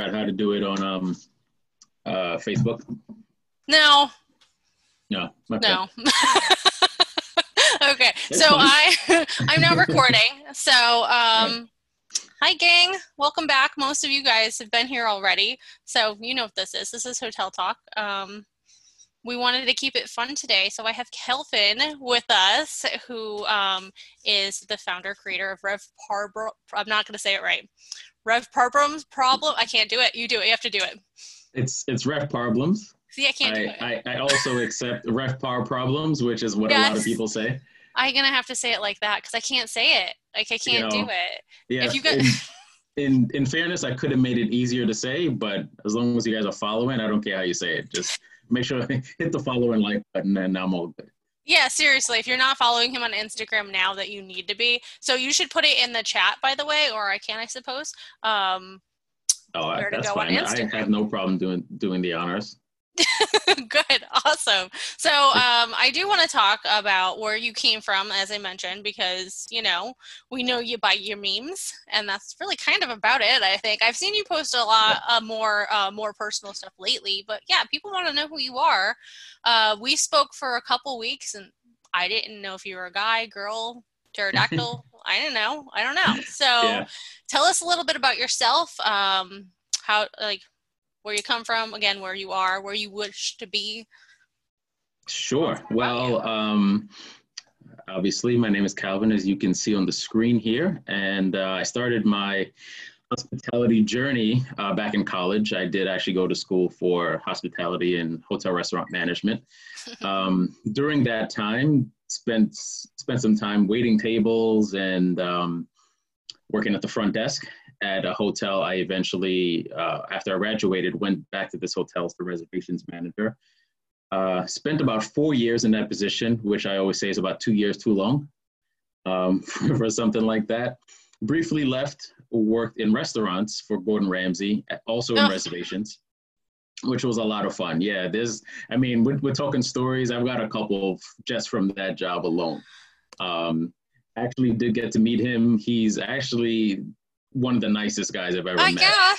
out how to do it on um, uh, Facebook? No. No. Okay. No. okay. so I I'm now recording. So um Hi gang, welcome back. Most of you guys have been here already, so you know what this is. This is Hotel Talk. Um, we wanted to keep it fun today, so I have Calvin with us, who um, is the founder creator of Rev Parbro. I'm not going to say it right. Rev Problems problem. I can't do it. You do it. You have to do it. It's it's Rev Problems. See, I can't I, do it. I, I also accept Rev Par Problems, which is what yes. a lot of people say. I'm gonna have to say it like that because I can't say it. Like I can't you know, do it. Yeah. If you got. In, in, in fairness, I could have made it easier to say, but as long as you guys are following, I don't care how you say it. Just make sure hit the follow and like button, and I'm all good. Yeah, seriously. If you're not following him on Instagram now, that you need to be. So you should put it in the chat, by the way, or I can, I suppose. Um, oh, that's fine. I have no problem doing doing the honors. Good, awesome. So um, I do want to talk about where you came from, as I mentioned, because you know we know you by your memes, and that's really kind of about it. I think I've seen you post a lot uh, more uh, more personal stuff lately, but yeah, people want to know who you are. Uh, we spoke for a couple weeks, and I didn't know if you were a guy, girl, pterodactyl. I don't know. I don't know. So yeah. tell us a little bit about yourself. Um, how like where you come from, again, where you are, where you wish to be? Sure. Well, um, obviously, my name is Calvin, as you can see on the screen here, and uh, I started my hospitality journey uh, back in college. I did actually go to school for hospitality and hotel restaurant management. Um, during that time, spent spent some time waiting tables and um, working at the front desk at a hotel. I eventually, uh, after I graduated, went back to this hotel as the reservations manager. Uh, spent about four years in that position, which I always say is about two years too long um, for, for something like that. Briefly left, worked in restaurants for Gordon Ramsay, also in oh. reservations, which was a lot of fun. Yeah, there's, I mean, we're, we're talking stories. I've got a couple just from that job alone. Um, actually did get to meet him. He's actually one of the nicest guys I've ever uh, met. Yeah.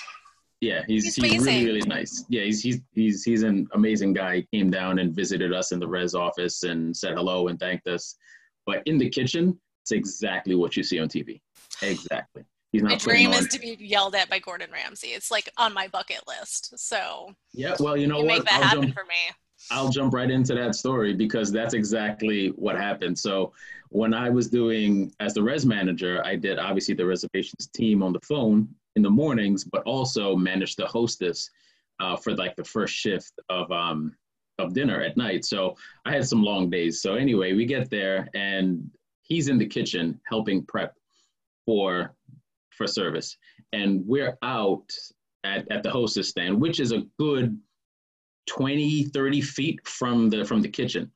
Yeah, he's, he's, he's really really nice. Yeah, he's he's he's he's an amazing guy. He came down and visited us in the res office and said hello and thanked us. But in the kitchen, it's exactly what you see on TV. Exactly. He's not my dream is to be yelled at by Gordon Ramsay. It's like on my bucket list. So yeah, well, you know you what? Make that I'll happen jump, for me. I'll jump right into that story because that's exactly what happened. So when I was doing as the res manager, I did obviously the reservations team on the phone in the mornings, but also managed the hostess uh, for like the first shift of um, of dinner at night. So I had some long days. So anyway, we get there and he's in the kitchen helping prep for for service, and we're out at, at the hostess stand, which is a good 20, 30 feet from the from the kitchen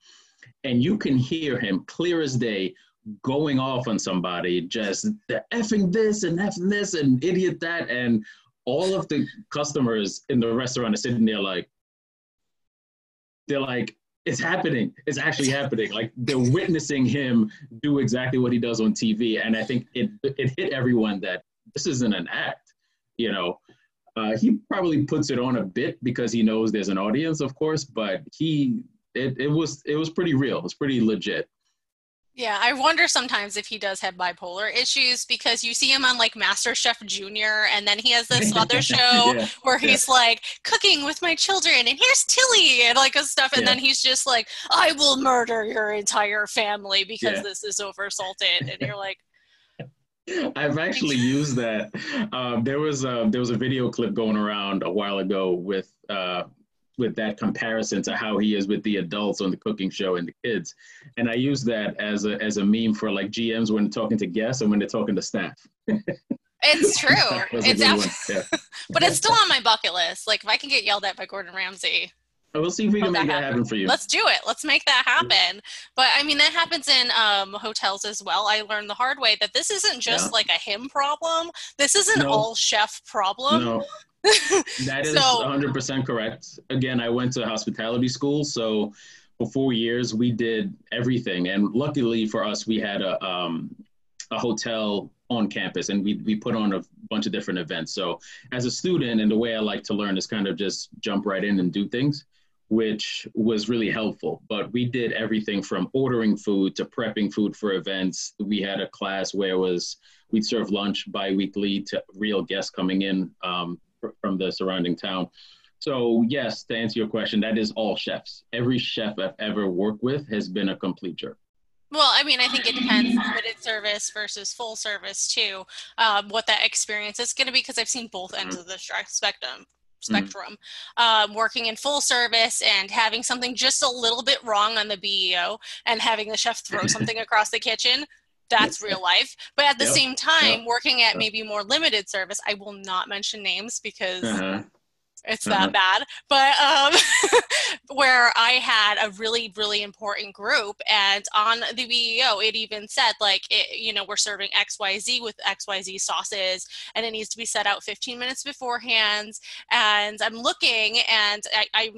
and you can hear him clear as day going off on somebody, just effing this and effing this and idiot that. And all of the customers in the restaurant are sitting there like, they're like, it's happening. It's actually happening. Like they're witnessing him do exactly what he does on TV. And I think it, it hit everyone that this isn't an act, you know. Uh, he probably puts it on a bit because he knows there's an audience, of course, but he it, it was it was pretty real. It was pretty legit. Yeah, I wonder sometimes if he does have bipolar issues because you see him on like Master Chef Junior, and then he has this other show yeah, where he's yeah. like cooking with my children, and here's Tilly and like stuff, and yeah. then he's just like, "I will murder your entire family because this is over salted," and you're like. I've actually used that. Um, there was a, there was a video clip going around a while ago with uh, with that comparison to how he is with the adults on the cooking show and the kids. And I use that as a as a meme for like GMs when talking to guests and when they're talking to staff. It's true. it's yeah. but it's still on my bucket list. Like if I can get yelled at by Gordon Ramsay. We'll see if we can make that happen. for you. Let's do it. Let's make that happen. But I mean, that happens in um, hotels as well. I learned the hard way that this isn't just yeah. like a him problem. This is an no. all chef problem. No. that is so, 100% correct. Again, I went to hospitality school, so for four years we did everything, and luckily for us, we had a um, a hotel on campus and we, we put on a bunch of different events. So as a student and the way I like to learn is kind of just jump right in and do things, which was really helpful. But we did everything from ordering food to prepping food for events. We had a class where it was we'd serve lunch biweekly to real guests coming in um, from the surrounding town. So yes, to answer your question, that is all chefs. Every chef I've ever worked with has been a complete jerk. Well, I mean, I think it depends on limited service versus full service too. Um, what that experience is going to be because I've seen both ends mm-hmm. of the spectrum. Spectrum, mm-hmm. um, working in full service and having something just a little bit wrong on the BEO and having the chef throw something across the kitchen that's real life. But at the yep. same time, yep. working at maybe more limited service, I will not mention names because uh-huh it's that uh-huh. bad but um, where i had a really really important group and on the beo it even said like it, you know we're serving xyz with xyz sauces and it needs to be set out 15 minutes beforehand and i'm looking and i, I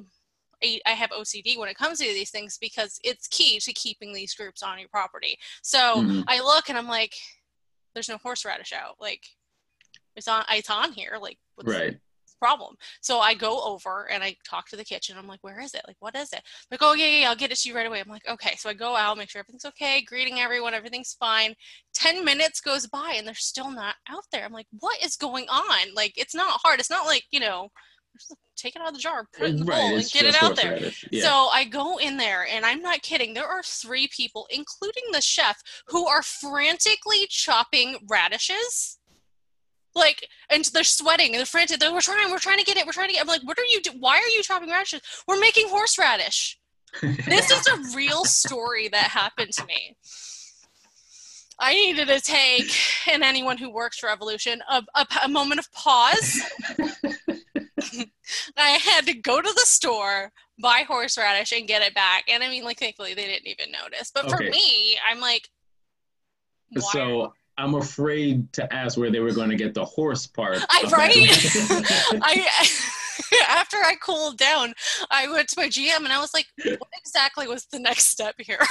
I have OCD when it comes to these things because it's key to keeping these groups on your property. So mm-hmm. I look and I'm like, there's no horseradish out. Like, it's on. It's on here. Like, right problem. So I go over and I talk to the kitchen. I'm like, where is it? Like, what is it? Like, oh, yeah, yeah, yeah, I'll get it to you right away. I'm like, okay. So I go out, make sure everything's okay, greeting everyone, everything's fine. 10 minutes goes by and they're still not out there. I'm like, what is going on? Like, it's not hard. It's not like, you know, take it out of the jar, put it in the right, bowl, and get it out there. Yeah. So I go in there, and I'm not kidding. There are three people, including the chef, who are frantically chopping radishes like and they're sweating and they're frantic they're, we're trying we're trying to get it we're trying to get i'm like what are you do why are you chopping radishes? We're making horseradish. This is a real story that happened to me. I needed to take and anyone who works for evolution a, a, a moment of pause. I had to go to the store buy horseradish and get it back and i mean like thankfully they didn't even notice but for me i'm like so I'm afraid to ask where they were going to get the horse part. I right. I after I cooled down, I went to my GM and I was like, "What exactly was the next step here?"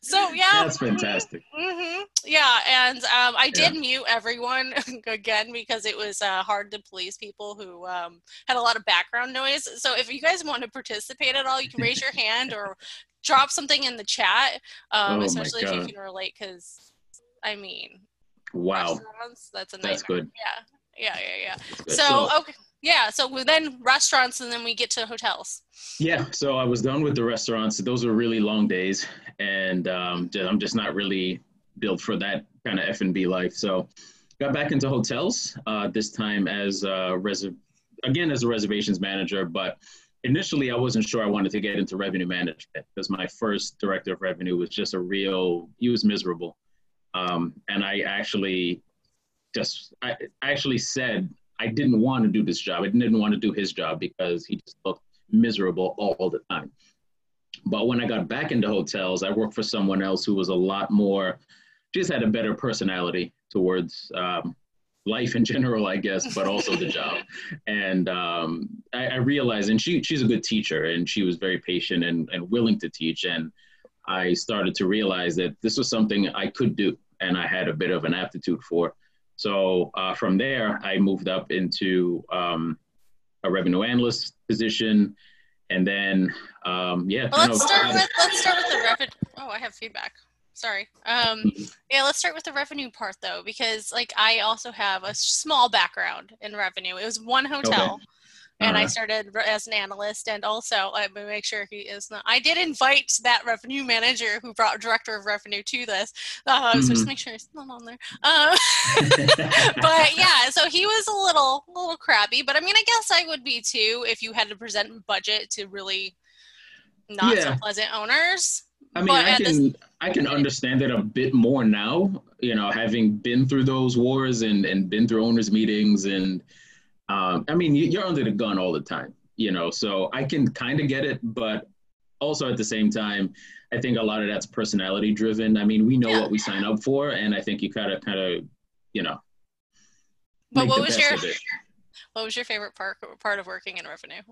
so yeah, that's fantastic. Mm-hmm, yeah, and um, I did yeah. mute everyone again because it was uh, hard to please people who um, had a lot of background noise. So if you guys want to participate at all, you can raise your hand or drop something in the chat, um, oh especially if you can relate. Because I mean, wow, that's a nightmare. That's good. Yeah, yeah, yeah, yeah. So okay. Yeah, so then restaurants and then we get to hotels. Yeah, so I was done with the restaurants. Those were really long days, and um, I'm just not really built for that kind of F and B life. So got back into hotels uh, this time as a res- again as a reservations manager, but initially I wasn't sure I wanted to get into revenue management because my first director of revenue was just a real he was miserable, um, and I actually just I actually said I didn't want to do this job. I didn't want to do his job because he just looked miserable all the time. But when I got back into hotels, I worked for someone else who was a lot more, just had a better personality towards um, life in general, I guess, but also the job. And um, I, I, realized, and she she's a good teacher, and she was very patient and, and willing to teach. And I started to realize that this was something I could do, and I had a bit of an aptitude for. So uh, from there, I moved up into um, a revenue analyst position, and then um, yeah. Well, let's start with let's start with the revenue. Oh, I have feedback. Sorry. Um, mm-hmm. yeah, let's start with the revenue part though, because like I also have a small background in revenue. It was one hotel. Okay and uh-huh. I started as an analyst, and also let me make sure he is not. I did invite that revenue manager who brought director of revenue to this, uh, mm-hmm. so just mm-hmm. make sure he's not on there. Uh, but yeah, so he was a little, a little crabby. But I mean, I guess I would be too if you had to present budget to really not yeah. so pleasant owners. I mean, I can I can understand it a bit more now. You know, having been through those wars and and been through owners meetings and um, I mean, you're under the gun all the time, you know, so I can kind of get it, but also at the same time, I think a lot of that's personality driven. I mean, we know yeah. what we sign up for, and I think you kind of, kind of, you know. But what was your what was your favorite part part of working in revenue?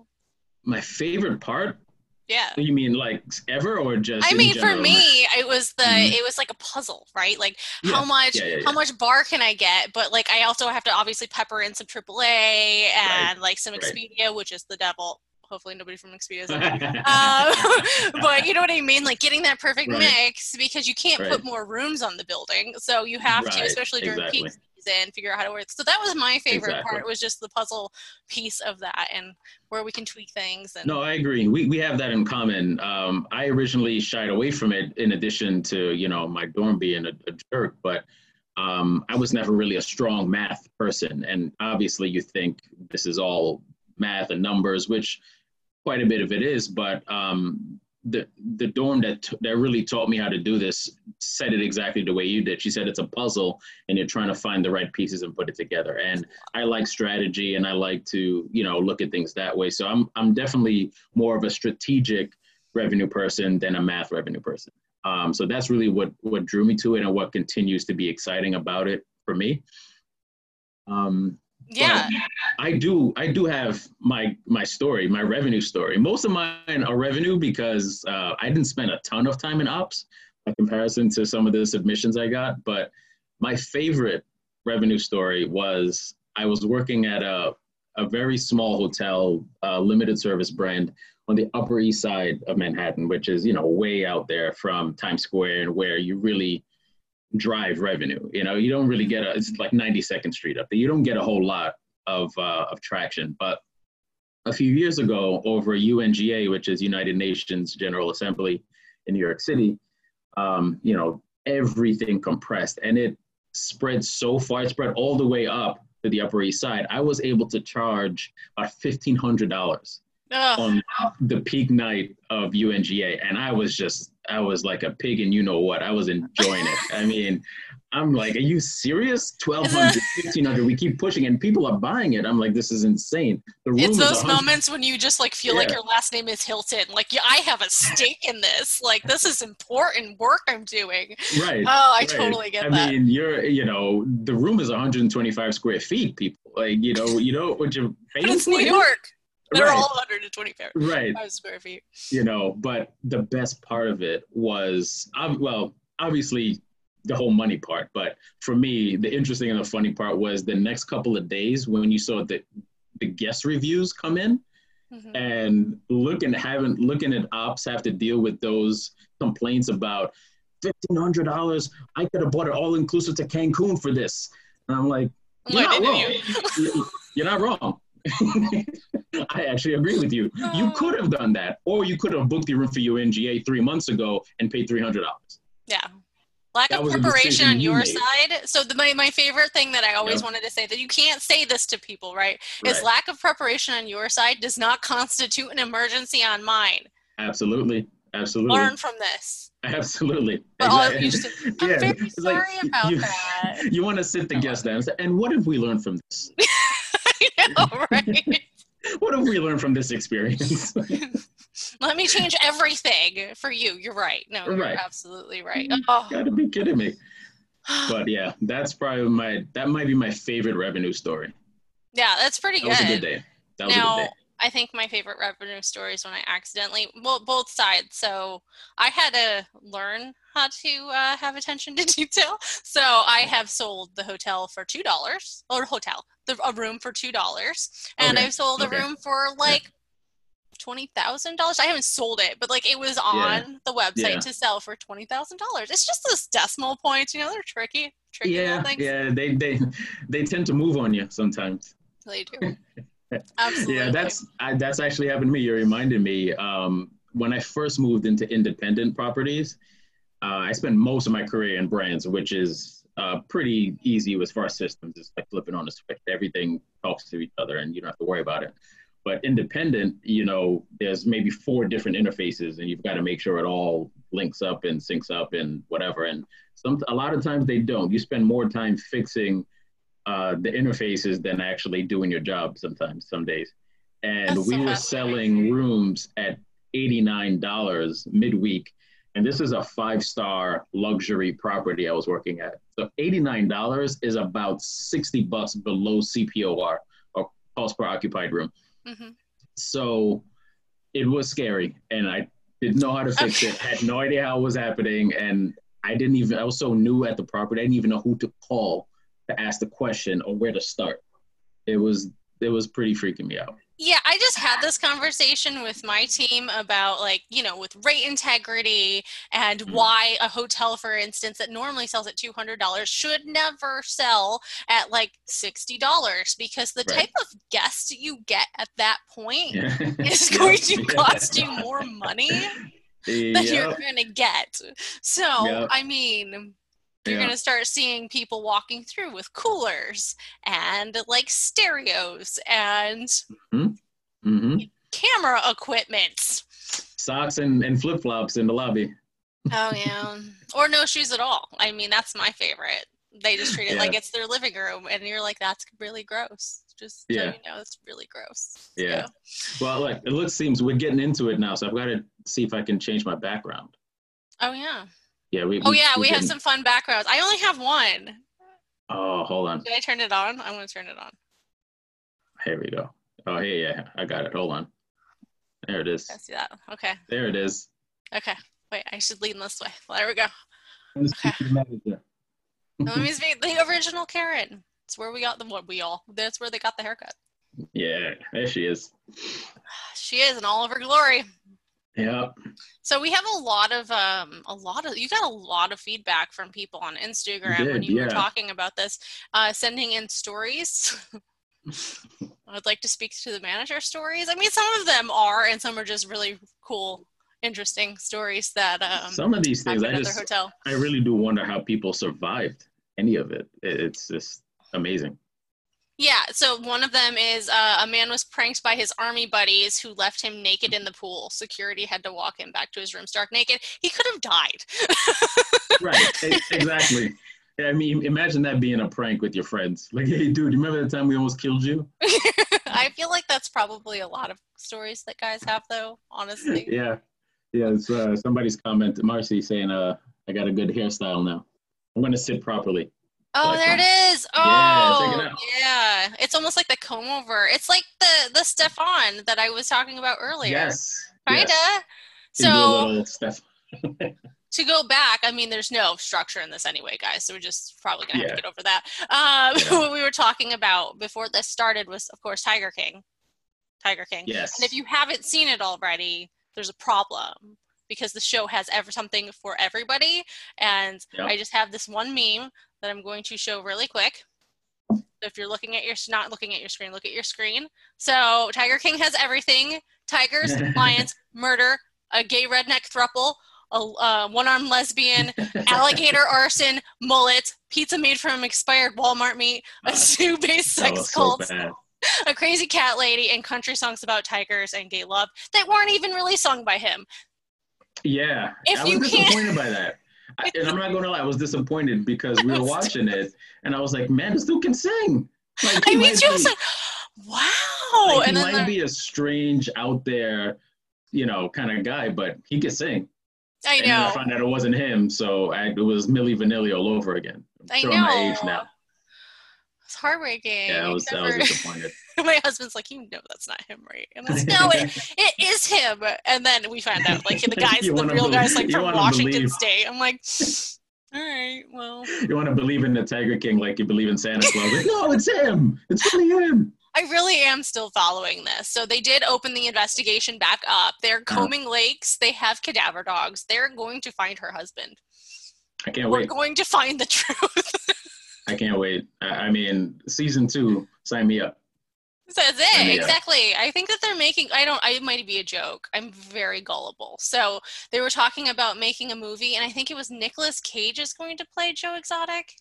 My favorite part, Yeah. You mean like ever or just? I mean, for me, it was the Mhm. it was like a puzzle, right? Like Yeah, how much yeah, yeah, how much bar can I get? But like I also have to obviously pepper in some AAA and like some right. Expedia, which is the devil. Hopefully, nobody from Expedia is um, but you know what I mean? Like getting that perfect Right. mix because you can't Right. put more rooms on the building. So you have to, especially during peak exactly. Season, figure out how to work. So that was my favorite Exactly. part was just the puzzle piece of that and where we can tweak things. And No, I agree. We, we have that in common. Um, I originally shied away from it in addition to, you know, my DOR being a, a jerk, but um, I was never really a strong math person. And obviously you think this is all math and numbers, which quite a bit of it is, but um, the, the DOR that, that really taught me how to do this said it exactly the way you did. She said it's a puzzle and you're trying to find the right pieces and put it together. And I like strategy and I like to, you know, look at things that way. So I'm I'm definitely more of a strategic revenue person than a math revenue person. Um, so that's really what what drew me to it and what continues to be exciting about it for me. Um, yeah, I do I do have my my story, my revenue story. Most of mine are revenue because uh, I didn't spend a ton of time in ops by comparison to some of the submissions I got. But my favorite revenue story was I was working at a a very small hotel, uh, limited service brand on the Upper East Side of Manhattan, which is you know way out there from Times Square and where you really drive revenue. You know, you don't really get a, it's like 92nd Street up there. You don't get a whole lot of, uh, of traction. But a few years ago, over UNGA, which is United Nations General Assembly in New York City, um, you know, everything compressed and it spread so far, it spread all the way up to the Upper East Side. I was able to charge about $1,500 on the peak night of UNGA, and I was just I was like a pig and you know what. I was enjoying it. I mean, I'm like, are you serious? 1200, 1500. We keep pushing and people are buying it. I'm like, this is insane. The room it's those moments when you just like feel yeah. like your last name is Hilton. Like, yeah, I have a stake in this. Like, this is important work I'm doing. Right. Oh, I right. totally get I that. I mean, you're, you know, the room is 125 square feet, people. Like, you know, you know what you're paying it's New York. They're Right. all 125 Right. square feet. you know but the best part of it was um, well obviously the whole money part but for me the interesting and the funny part was the next couple of days when you saw the the guest reviews come in Mhm. and looking having looking at ops have to deal with those complaints about fifteen hundred dollars i could have bought it all inclusive to cancun for this and i'm like you're Why not wrong. you? You- you're not wrong i actually agree with you you oh. could have done that, or you could have booked the room for UNGA three months ago and paid three hundred dollars. Yeah. Lack That of preparation on your made. side. So the, my, my favorite thing that I always Yeah. wanted to say that you can't say this to people, right? Is Right. lack of preparation on your side does not constitute an emergency on mine. Absolutely, absolutely, Learn from this. absolutely. But all of you just, I'm Yeah, very it's like, sorry about you, that. You want to sit the guest down and what have we learned from this? I know, right? What have we learned from this experience? Let me change everything for you. You're right. No, you're Right. absolutely right. Oh. Gotta be kidding me. But yeah, that's probably my that might be my favorite revenue story. yeah, that's pretty good. That was a good day. That was a now, good day. I think my favorite revenue story is when I accidentally, well, both sides. So I had to learn how to uh, have attention to detail. So I have sold the hotel for two dollars, or hotel, the, a room for two dollars, and Okay, I've sold a okay. room for like twenty thousand dollars. I haven't sold it, but like it was on the website yeah. to sell for twenty thousand dollars. It's just those decimal points, you know, they're tricky, tricky Yeah, things. yeah, they they they tend to move on you sometimes. They do. Absolutely. Yeah, that's I, that's actually happened to me. You reminded me um, when I first moved into independent properties. Uh, I spent most of my career in brands, which is uh, pretty easy as far as systems. It's like flipping on a switch. Everything talks to each other, and you don't have to worry about it. But independent, you know, there's maybe four different interfaces, and you've got to make sure it all links up and syncs up and whatever. And some a lot of times they don't. You spend more time fixing uh, the interfaces than actually doing your job sometimes, some days. And That's we so were selling rooms at $89 midweek. And this is a five star luxury property I was working at. So $89 is about 60 bucks below CPOR or cost per occupied room. Mhm. So it was scary, and I didn't know how to fix Okay. it. Had no idea how it was happening, and I didn't even. I was so new at the property. I didn't even know who to call to ask the question or where to start. It was it was pretty freaking me out. Yeah, I just had this conversation with my team about like, you know, with rate integrity and Mhm. why a hotel, for instance, that normally sells at $200 should never sell at like $60 because the Right. type of guest you get at that point Yeah. is going to cost you more money than Yep. you're going to get. So, Yep. I mean, you're Yeah. going to start seeing people walking through with coolers and like stereos and hmm camera equipment. Socks and, and flip flops in the lobby. Oh yeah, or no shoes at all. I mean, that's my favorite. They just treat it like it's their living room, and you're like, that's really gross. Just Yeah. you know, it's really gross. Yeah. So- Well, look, it looks seems we're getting into it now, so I've got to see if I can change my background. Oh yeah. Yeah, we. Oh yeah, we're we have some fun backgrounds. I only have one. Oh, hold on. Did I turn it on? I'm gonna turn it on. Here we go. Oh, hey, yeah, I got it. Hold on. There it is. I see that. Okay. There it is. Okay. Wait, I should lean this way. There we go. Okay. Let me speak the original Karen. It's where we got the what we all. That's where they got the haircut. Yeah, there she is. She is in all of her glory. Yep. So we have a lot of um a lot of you got a lot of feedback from people on Instagram when did, you were talking about this, uh, sending in stories. I'd like to speak to the manager stories. I mean, some of them are, and some are just really cool, interesting stories that um, Some of these things, I just, hotel. I really do wonder how people survived any of. It- It's just amazing. Yeah, so one of them is uh, a man was pranked by his army buddies who left him naked in the pool. Security had to walk him back to his room stark naked. He could have died. Right. exactly. I mean, imagine that being a prank with your friends. Like, hey, dude, remember the time we almost killed you? I feel like that's probably a lot of stories that guys have, though. Honestly, Yeah. Yeah. It's uh, somebody's comment, Marcy, saying, uh, "I got a good hairstyle now. I'm gonna sit properly." Oh, Like, there it is. Yeah, Oh, it yeah. It's almost like the comb over. It's like the the Stefan that I was talking about earlier. Yes. kinda. yes. You do a So to go back, I mean, there's no structure in this anyway, guys. So we're just probably gonna have Yeah. to get over that. Um, Yeah. what we were talking about before this started was, of course, Tiger King. Tiger King. Yes. And if you haven't seen it already, there's a problem because the show has ever something for everybody. And Yep. I just have this one meme that I'm going to show really quick. So if you're looking at your not looking at your screen, look at your screen. So Tiger King has everything: tigers, lions, murder, a gay redneck thruple, a uh, one-armed lesbian, alligator arson, mullet, pizza made from expired Walmart meat, a Uh, zoo-based sex so cult, a crazy cat lady, and country songs about tigers and gay love that weren't even really sung by him. Yeah. If I was you disappointed by that. I, and I'm not gonna lie, I was disappointed because we were watching it and I was like, man, this dude can sing. Like, I mean, she was like, "Wow!" like, and he then might be a strange out there, you know, kind of guy, but he could sing. I And I know, found out it wasn't him, so I, it was Milli Vanilli all over again. I'm I showing my age know. now. it's heartbreaking. Yeah, I was, I was disappointed. my husband's like, "You know, that's not him, right?" And I was, "No, it, it is him." And then we find out, like, the guys, the real believe- guys, like from Washington believe. State. I'm like, "All right, well." you want to believe in the Tiger King like you believe in Santa Claus. Like, no, it's him. It's really him. I really am still following this. So they did open the investigation back up. They're Uh-huh. combing lakes. They have cadaver dogs. They're going to find her husband. I can't wait. We're going to find the truth. I can't wait. I, I mean, season two, sign me up. That's it. Yeah. Exactly. I think that they're making I don't I it might be a joke. I'm very gullible. So they were talking about making a movie and I think it was Nicolas Cage is going to play Joe Exotic.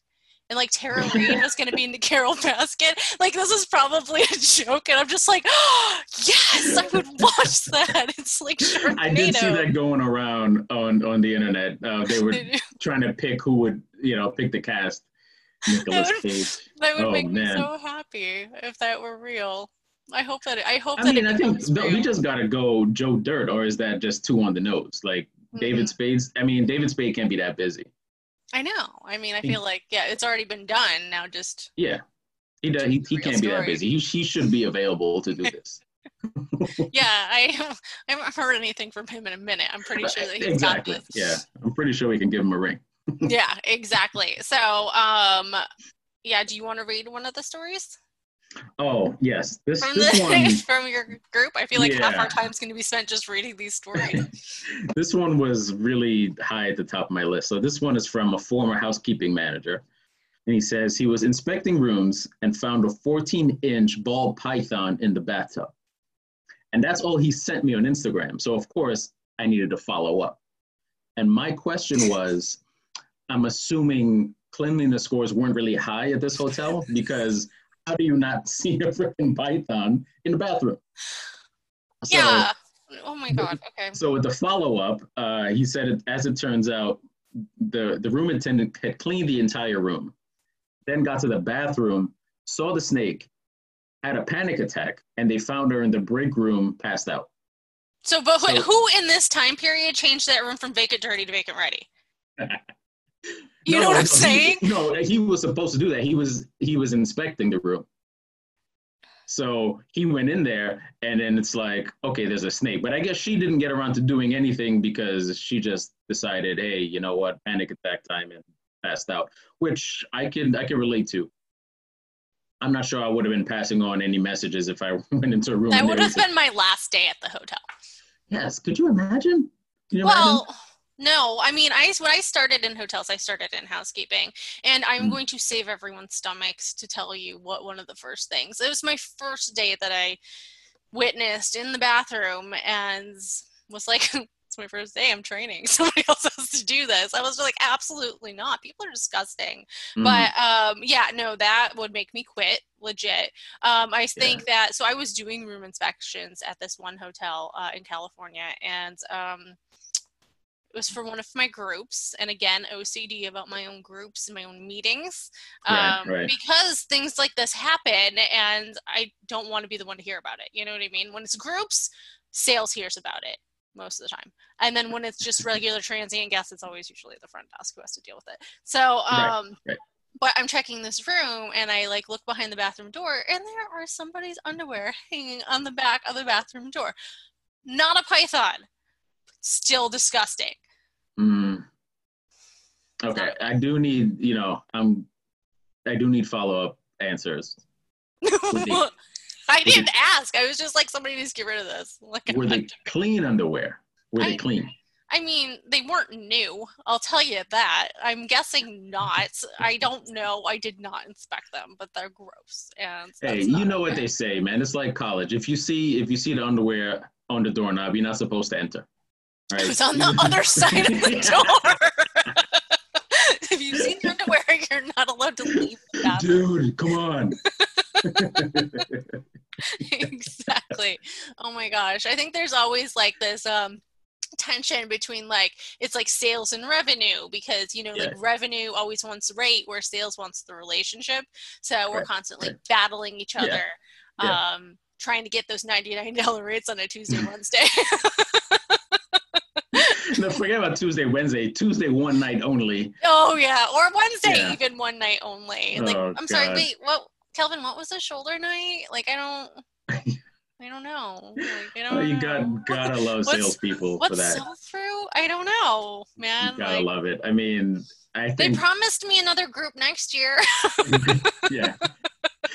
And like Tara Reid was going to be in the Carole Baskin. Like this is probably a joke, and I'm just like, oh, yes, I would watch that. It's like Sharknado. I did see that going around on on the internet. Uh, they were trying to pick who would, you know, pick the cast. Nicolas would- Cage. That would Oh, make me so happy if that were real. I hope that it, I hope I that mean, it I think we just got to go Joe Dirt, or is that just too on the nose? Like David Mhm. Spades. I mean, David Spade can't be that busy. I know. I mean, I He- feel like yeah, it's already been done. Now just Yeah, he does. He, he can't be that busy. He, he should be available to do this. yeah, I, I haven't heard anything from him in a minute. I'm pretty sure that he's exactly. got this. Yeah, I'm pretty sure we can give him a ring. Yeah, exactly. So, um, yeah, do you want to read one of the stories Oh yes, this from this the one from your group? I feel like half Yeah. our time's going to be spent just reading these stories. this one was really high at the top of my list. So this one is from a former housekeeping manager. And he says he was inspecting rooms and found a 14 inch ball python in the bathtub. And that's all he sent me on Instagram. So, of course, I needed to follow up. And my question was I'm assuming cleanliness scores weren't really high at this hotel because how do you not see a freaking python in the bathroom? So- yeah. Oh my god. Okay. so with the follow up, uh, he said, it, as it turns out, the the room attendant had cleaned the entire room, then got to the bathroom, saw the snake, had a panic attack, and they found her in the break room, passed out. So, but So- who in this time period changed that room from vacant dirty to vacant ready? You No, know what I'm he- saying? no, he was supposed to do that. He was he was inspecting the room. So he went in there, and then it's like, okay, there's a snake. But I guess she didn't get around to doing anything because she just decided, hey, you know what, panic attack time, and passed out, which I can I can relate to. I'm not sure I would have been passing on any messages if I went into a room. That would have been my last day at the hotel. Yes, could you imagine? Can you Well, no, I mean, I when I started in hotels, I started in housekeeping, and I'm Mm. going to save everyone's stomachs to tell you what one of the first things. It was my first day that I witnessed in the bathroom, and was like, "It's my first day. I'm training. Somebody else has to do this." I was like, "Absolutely not. People are disgusting." imagine? But um, yeah, no, that would make me quit, legit. Um, I think that so I was doing room inspections at this one hotel uh, in California, and um, it was for one of my groups. And again, OCD about my own groups and my own meetings, um, right. because things like this happen, and I don't want to be the one to hear about it. You know what I mean? When it's groups, sales hears about it most of the time. And then when it's just regular transient guests, it's always usually the front desk who has to deal with it. So, um, right. but I'm checking this room and I like look behind the bathroom door and there are somebody's underwear hanging on the back of the bathroom door. Not a python. Still disgusting. Mm. Okay, I do need, you know, I'm, I do need follow up answers. I didn't ask. I was just like, somebody needs to get rid of this. Like, Were they clean underwear? Were they clean? I mean, they weren't new. I'll tell you that. I'm guessing not. I don't know. I did not inspect them, but they're gross. And Hey, you know what they say, man. It's like college. If you see, if you see the underwear on the doorknob, you're not supposed to enter. It was on the other side of the door. if you see the underwear, you're not allowed to leave. Dude, come on. exactly. Oh my gosh. I think there's always like this um tension between like it's like sales and revenue because you know like revenue always wants rate where sales wants the relationship so we're Right, constantly right. battling each other yeah. um trying to get those $99 rates on a tuesday wednesday no, forget about Tuesday, Wednesday. Tuesday, one night only. oh yeah or wednesday Yeah. even one night only like Oh, i'm sorry wait what calvin what was the shoulder night like i don't i don't know like, I oh, don't Oh, you know. got gotta love salespeople for What's that. sell through? I don't know, man. You gotta Like, love it. I mean, I think, they promised me another group next year. yeah.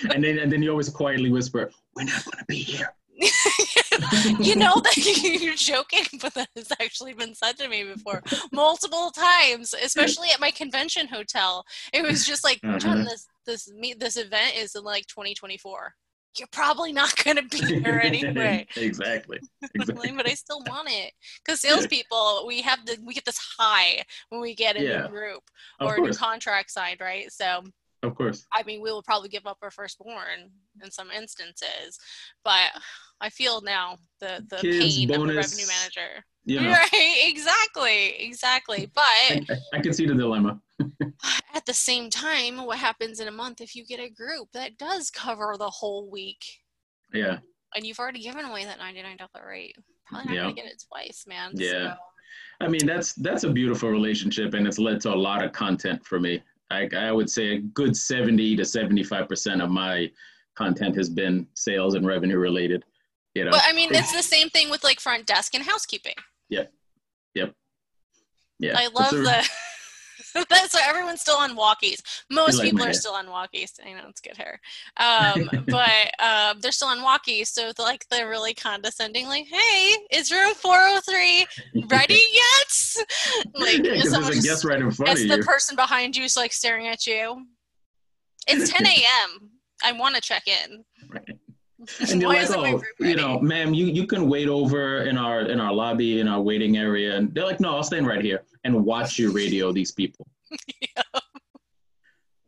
And then and then you always quietly whisper, "We're not gonna be here." you know that you're joking, but that has actually been said to me before multiple times, especially at my convention hotel. It was just like, John, Mhm. this this meet this event is in like 2024. You're probably not going to be here anyway. exactly. Exactly. But I still want it because salespeople, we have the we get this high when we get a Yeah. new group or a new contract signed, right? So Of course. I mean, we will probably give up our firstborn in some instances, but I feel now the the Kids, pain of the revenue manager. You know, Right? Exactly. Exactly. But I, I, I can see the dilemma. at the same time, what happens in a month if you get a group that does cover the whole week, Yeah. and you've already given away that ninety nine dollar rate? Probably not Yeah. gonna get it twice, man. Yeah. So- I mean, that's that's a beautiful relationship, and it's led to a lot of content for me. I, I would say a good seventy to seventy-five percent of my content has been sales and revenue related. You know. But I mean, it's the same thing with like front desk and housekeeping. Yep. Yep. Yeah. I love the. so everyone's still on walkies. Most like people are hair. still on walkies. I know it's good hair, um, but uh, they're still on walkies. So like they're really condescending, like, "Hey, is room 403 ready yet?" Like yeah, someone a just- guest right in front it's of the person behind you, is like staring at you. It's 10 a.m. I want to check in. Right. and you're like, oh, you know, ma'am, you, you can wait over in our in our lobby in our waiting area, and they're like, no, I'll stand right here and watch you radio these people.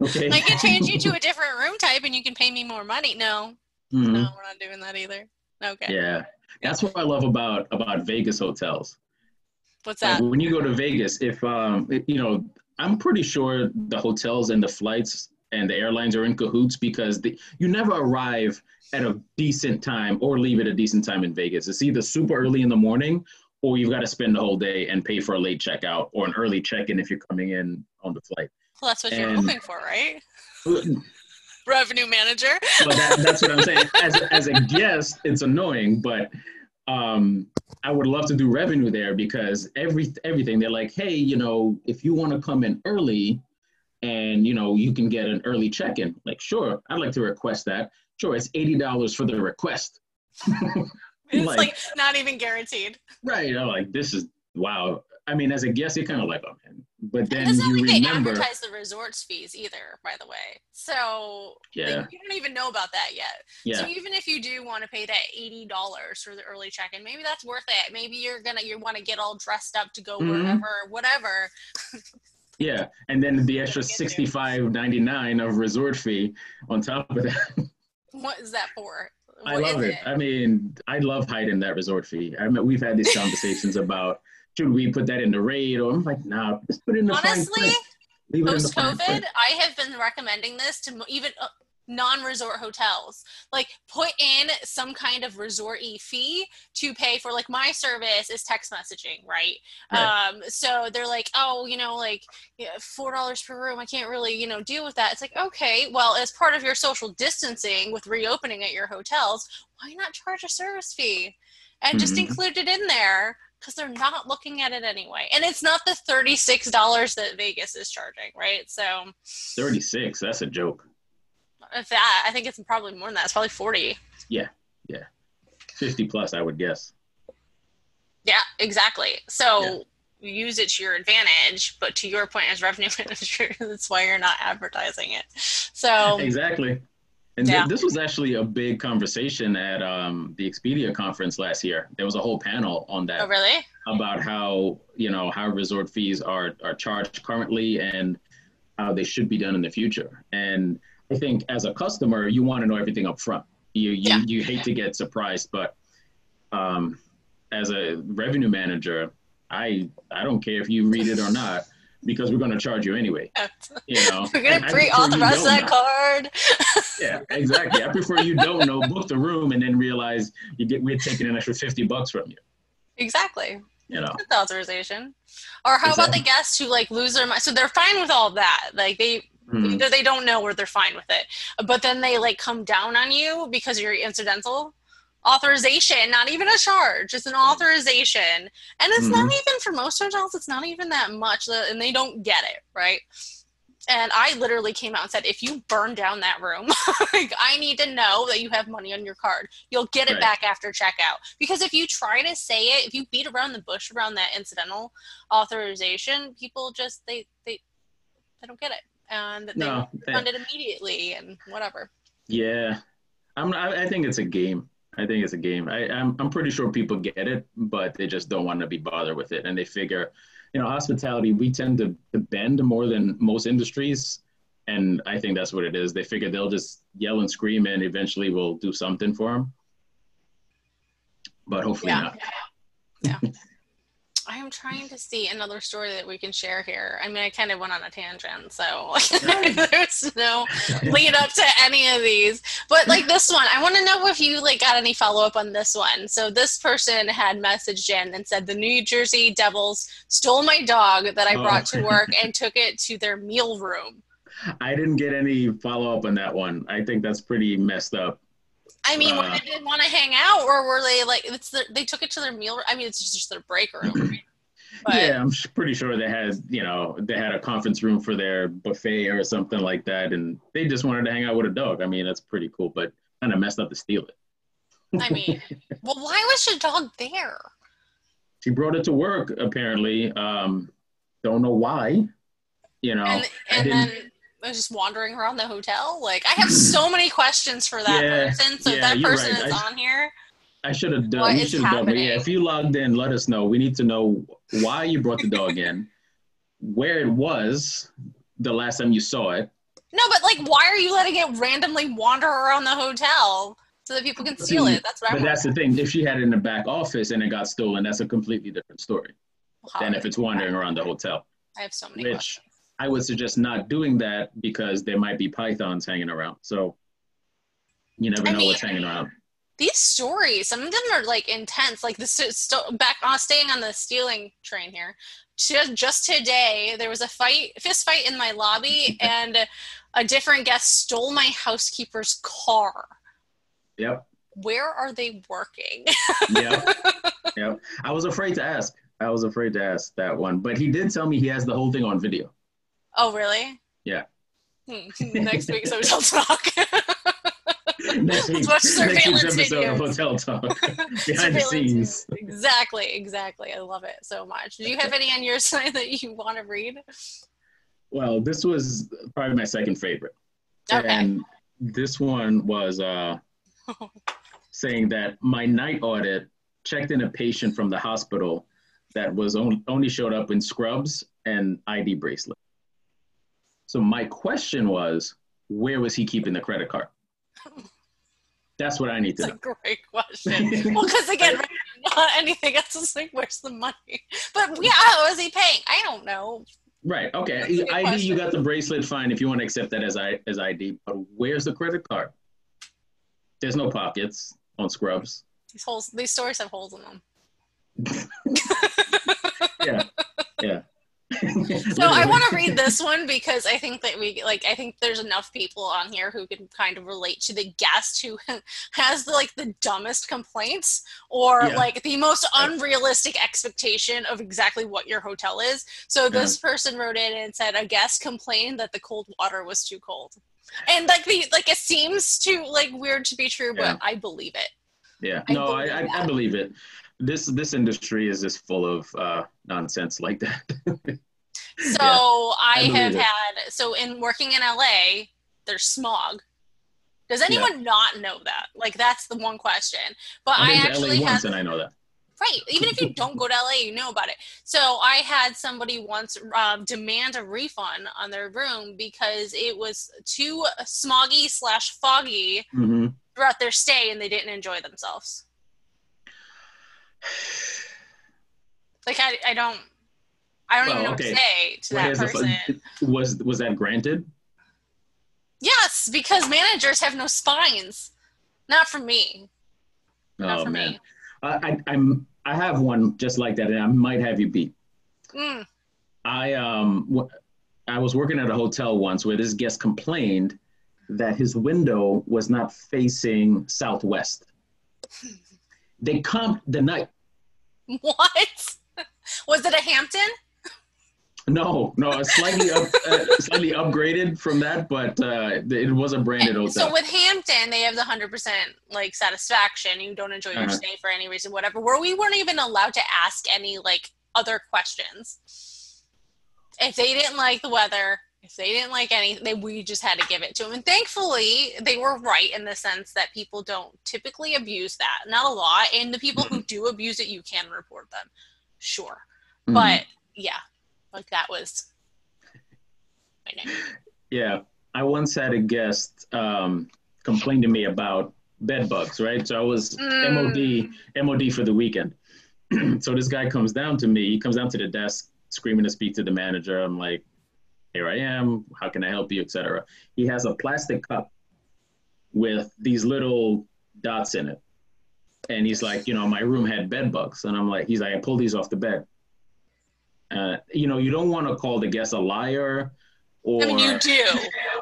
Okay. I can change you to a different room type, and you can pay me more money. No, Mhm. no, we're not doing that either. Okay, Yeah, that's what I love about about Vegas hotels. what's Like, that? when you go to Vegas, if um, it- you know, I'm pretty sure the hotels and the flights and the airlines are in cahoots because the, you never arrive at a decent time or leave at a decent time in Vegas. It's either super early in the morning or you've got to spend the whole day and pay for a late checkout or an early check-in if you're coming in on the flight. Well, that's what you're hoping for, right? Revenue manager. that, that's what I'm saying. As, as a guest, it's annoying, but um, I would love to do revenue there because every everything they're like, hey, you know, if you want to come in early, and you know you can get an early check-in. Like, sure, I'd like to request that. Sure, it's eighty dollars for the request. It's Like- like, not even guaranteed. right? I'm like, this is wow. I mean, as a guest, you're kind of like, oh man. But then you like they advertise the resorts fees either, by the way. So yeah, like, you don't even know about that yet. yeah, So even if you do want to pay that eighty dollars for the early check-in, maybe that's worth it. Maybe you're gonna you want to get all dressed up to go Mhm. wherever, whatever. yeah. And then the extra Get to. sixty-five ninety-nine of resort fee on top of that. What is that for? I love it. I mean, I love hiding that resort fee. I mean, we've had these conversations about should we put that in the rate, or I'm like, nah, just put it in the fine Honestly, print. Leave it in Post COVID. I have been recommending this to even uh, non-resort hotels. Like, put in some kind of resort-y fee to pay for. Like, my service is text messaging, right? Right. Um, so they're like, oh, you know, like four dollars per room. I can't really, you know, deal with that. It's like, okay, well, as part of your social distancing with reopening at your hotels, why not charge a service fee and just Mhm. include it in there? Because they're not looking at it anyway, and it's not the thirty-six dollars that Vegas is charging, right? So, 36. That's a joke. If that, I think it's probably more than that. It's probably forty. Yeah. Yeah. 50 plus, I would guess. Yeah, exactly. So use it to your advantage, but to your point as revenue manager, that's why you're not advertising it. So Exactly. And Yeah. this was actually a big conversation at um, the Expedia conference last year. There was a whole panel on that oh really? about how you know how resort fees are are charged currently and how they should be done in the future. And I think as a customer, you want to know everything up front. You you, Yeah. you hate to get surprised, but um, as a revenue manager, I I don't care if you read it or not because we're going to charge you anyway. You know, We're gonna I pre prefer you authorize that know. card. Yeah, exactly. I prefer you don't know, book the room, and then realize you get we're taking an extra fifty bucks from you. Exactly. You know, That's authorization. Or how about the guests who like lose their mind? So they're fine with all that. Like they Hmm. either they don't know or they're fine with it. But then they like come down on you because you're incidental. Authorization, not even a charge. It's an authorization. And it's not even for most hotels, it's not even that much. uh, And they don't get it, right? And I literally came out and said, if you burn down that room, like, I need to know that you have money on your card. You'll get it Right. back after checkout. Because if you try to say it, if you beat around the bush around that incidental authorization, people just they they they don't get it, and they no, fund it immediately and whatever. Yeah, I'm. I, I think it's a game. I think it's a game. I, I'm. I'm pretty sure people get it, but they just don't want to be bothered with it, and they figure, you know, hospitality we tend to, to bend more than most industries, and I think that's what it is. They figure they'll just yell and scream, and eventually we'll do something for them. But hopefully Yeah. not. Yeah. I am trying to see another story that we can share here. I mean, I kind of went on a tangent, so there's no lead up to any of these. But like this one, I want to know if you like got any follow up on this one. So this person had messaged in and said the New Jersey Devils stole my dog that I Oh. brought to work and took it to their meal room. I didn't get any follow up on that one. I think that's pretty messed up. I mean, Uh, they didn't want to hang out, or were they like it's the, they took it to their meal? I mean, it's just their break room. But yeah, I'm pretty sure they had, you know, they had a conference room for their buffet or something like that, and they just wanted to hang out with a dog. I mean, that's pretty cool, but kind of messed up to steal it. I mean, well, why was your dog there? She brought it to work apparently. Um, don't know why. You know, and I and didn't- then just wandering around the hotel. Like, I have so many questions for that Yeah, person. So yeah, that person right. is I- on here. I should have done. What you should have done. But yeah, if you logged in, let us know. We need to know why you brought the dog in, where it was the last time you saw it. No, but like, why are you letting it randomly wander around the hotel so that people can steal it? That's what But I'm. that's the thing. If she had it in the back office and it got stolen, that's a completely different story than if it's wandering around the hotel. I have so many Which questions. I would suggest not doing that because there might be pythons hanging around. So you never I know mean- what's hanging around. These stories, some of them are like intense. Like this, is st- back on staying on the stealing train here. Just, just today, there was a fight, fist fight in my lobby, and a different guest stole my housekeeper's car. Yep. Where are they working? Yep. yep. I was afraid to ask. I was afraid to ask that one, but he did tell me he has the whole thing on video. Oh, really? Yeah. Hmm. Next week's hotel talk. next week, next week's episode of. Hotel Talk behind the scenes. Exactly, exactly. I love it so much. Do you have any on your side that you want to read? Well, this was probably my second favorite. Okay. And this one was uh, saying that my night audit checked in a patient from the hospital that was on, only showed up in scrubs and ID bracelet. So my question was, where was he keeping the credit card? That's what I need to a know. great question. well, because again, not anything else is like, where's the money? But yeah, oh, how is he paying? I don't know. Right. Okay. That's a ID, you got the bracelet. Fine. If you want to accept that as I as ID, but where's the credit card? There's no pockets on scrubs. These holes, these stories have holes in them. Yeah. Yeah. So I want to read this one because I think that we like I think there's enough people on here who can kind of relate to the guest who has the, like the dumbest complaints or Yeah. like the most unrealistic expectation of exactly what your hotel is. So this person wrote in and said a guest complained that the cold water was too cold. And like the like it seems too like weird to be true, but I believe it. Yeah. I No, I, believe I, I that. believe it. This this industry is just full of uh, nonsense like that. So I I, have it. had so in working in LA, there's smog. Does anyone not know that? Like that's the one question. But I, I've actually LA once and I know that. right. Even if you don't go to LA, you know about it. So I had somebody once um, demand a refund on their room because it was too smoggy slash foggy hmm throughout their stay, and they didn't enjoy themselves. Like I, I don't, I don't even know what to say to Well, that person. was was that granted? Yes, because managers have no spines. Not for me. Not oh for man, me. I, I I'm I have one just like that, and I might have you beat. Mm. I um w- I was working at a hotel once where this guest complained that his window was not facing southwest. They comped the night. What? Was it a Hampton? No, no, slightly up, uh, slightly upgraded from that, but uh, it was a branded hotel. So with Hampton, they have the hundred percent like satisfaction. You don't enjoy your Uh-huh. stay for any reason, whatever. Where we weren't even allowed to ask any like other questions. If they didn't like the weather, if they didn't like anything, we just had to give it to them. And thankfully, they were right in the sense that people don't typically abuse that. Not a lot. And the people who do abuse it, you can report them. Sure. Mhm. But yeah, like that was. Yeah, I once had a guest um, complain to me about bed bugs, right? So I was Mm. MOD MOD for the weekend. so this guy comes down to me. He comes down to the desk, screaming to speak to the manager. I'm like, "Here I am. How can I help you?" Etc. He has a plastic cup with these little dots in it, and he's like, "You know, my room had bed bugs," and I'm like, "He's like, I pulled these off the bed." Uh, you know, you don't want to call the guest a liar Or I mean, you do.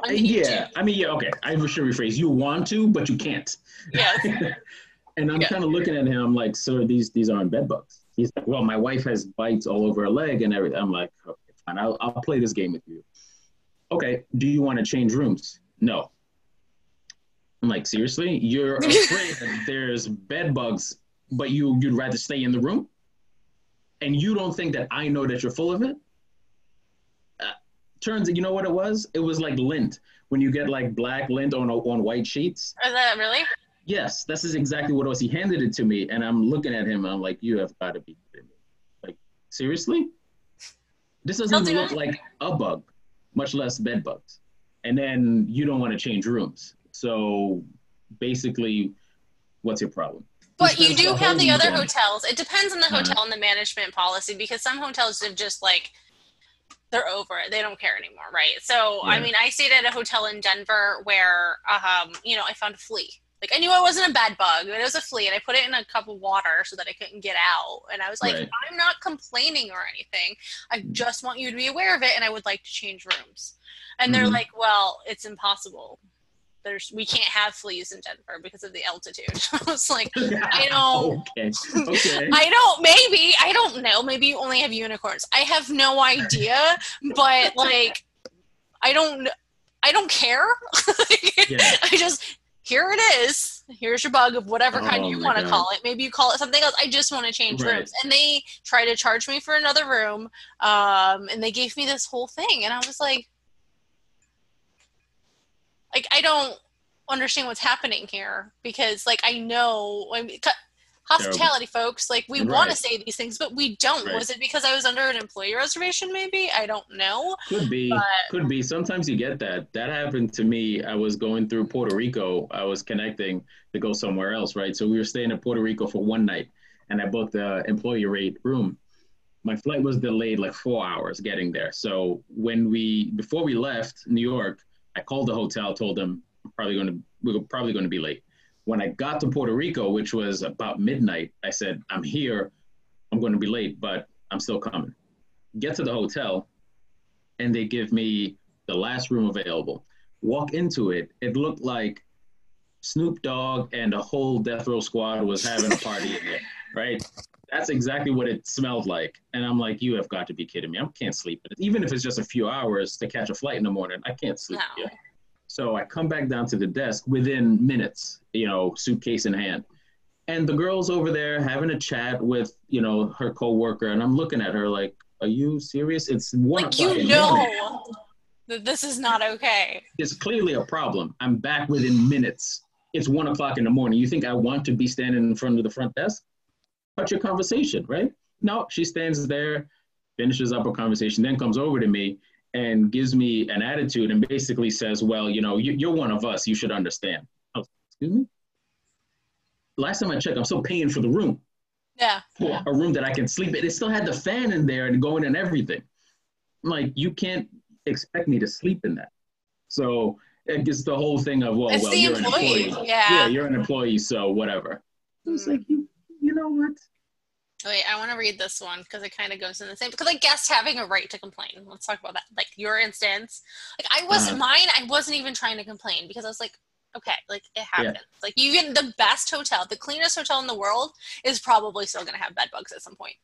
I mean, yeah, do. I mean, yeah. Okay, I should rephrase. You want to, but you can't. Yeah. and I'm yeah. kind of looking at him like, sir, these these aren't bed bugs. He's like, well, my wife has bites all over her leg and everything. I'm like, okay, fine, I'll, I'll play this game with you. Okay, do you want to change rooms? No. I'm like, seriously? You're afraid that there's bed bugs, but you you'd rather stay in the room? And you don't think that I know that you're full of it? Uh, turns, you know what it was? It was like lint when you get like black lint on on white sheets. Is that really? Yes, this is exactly what it was. He handed it to me, and I'm looking at him. I'm like, you have got to be kidding me. Like, seriously? This doesn't even look like a bug, much less bed bugs. And then you don't want to change rooms. So basically, what's your problem? But you do have the other hotels. It depends on the uh-huh. hotel uh-huh. and the management policy because some hotels have just like they're over it. They don't care anymore, right? So yeah. I mean, I stayed at a hotel in Denver where um, you know, I found a flea. Like I knew I wasn't a bed bug, but it was a flea, and I put it in a cup of water so that I couldn't get out. And I was like, right. I'm not complaining or anything. I just want you to be aware of it, and I would like to change rooms. And mm-hmm. they're like, Well, it's impossible there's we can't have fleas in Denver because of the altitude. I was like, I don't. okay. okay. I don't. Maybe I don't know. Maybe you only have unicorns. I have no idea. but like, I don't. I don't care. yeah. I just here it is. Here's your bug of whatever oh, kind you want to call it. Maybe you call it something else. I just want to change right. rooms. And they try to charge me for another room. Um, and they gave me this whole thing, and I was like, like I don't understand what's happening here because like I know I mean, hospitality Terrible. folks. Like we right. want to say these things but we don't. Right. was it because I was under an employee reservation maybe? I don't know. Could be. But... could be. Sometimes you get that. That happened to me. I was going through Puerto Rico. I was connecting to go somewhere else right? So we were staying in Puerto Rico for one night and I booked the employee rate room. My flight was delayed like four hours getting there. So when we before we left New York I called the hotel, told them I'm probably going to we are probably going to be late. When I got to Puerto Rico, which was about midnight, I said, "I'm here. I'm going to be late, but I'm still coming." Get to the hotel, and they give me the last room available. Walk into it. It looked like Snoop Dogg and a whole death row squad was having a party in there, right? That's exactly what it smelled like. And I'm like, you have got to be kidding me. I can't sleep. Even if it's just a few hours to catch a flight in the morning, I can't sleep. No. So I come back down to the desk within minutes, you know, suitcase in hand. And the girl's over there having a chat with, you know, her coworker. And I'm looking at her like, are you serious? It's one like you know that this is not okay. It's clearly a problem. I'm back within minutes. It's one o'clock in the morning. You think I want to be standing in front of the front desk? Cut your conversation, right? No, she stands there, finishes up her conversation, then comes over to me and gives me an attitude and basically says, well, you know, you, are one of us. You should understand. Oh, excuse me? Last time I checked, I'm still paying for the room. Yeah. For a room that I can sleep in. It still had the fan in there and going and everything. I'm like, you can't expect me to sleep in that. So it gets the whole thing of, well, it's well, you're employee. an employee. Yeah. Yeah, you're an employee, so whatever. It's like, you, you know what? Wait, I want to read this one because it kind of goes in the same. Because I guess having a right to complain. Let's talk about that. Like your instance, like I wasn't uh-huh. mine. I wasn't even trying to complain because I was like, okay, like it happens. Yeah. Like even the best hotel, the cleanest hotel in the world, is probably still going to have bed bugs at some point.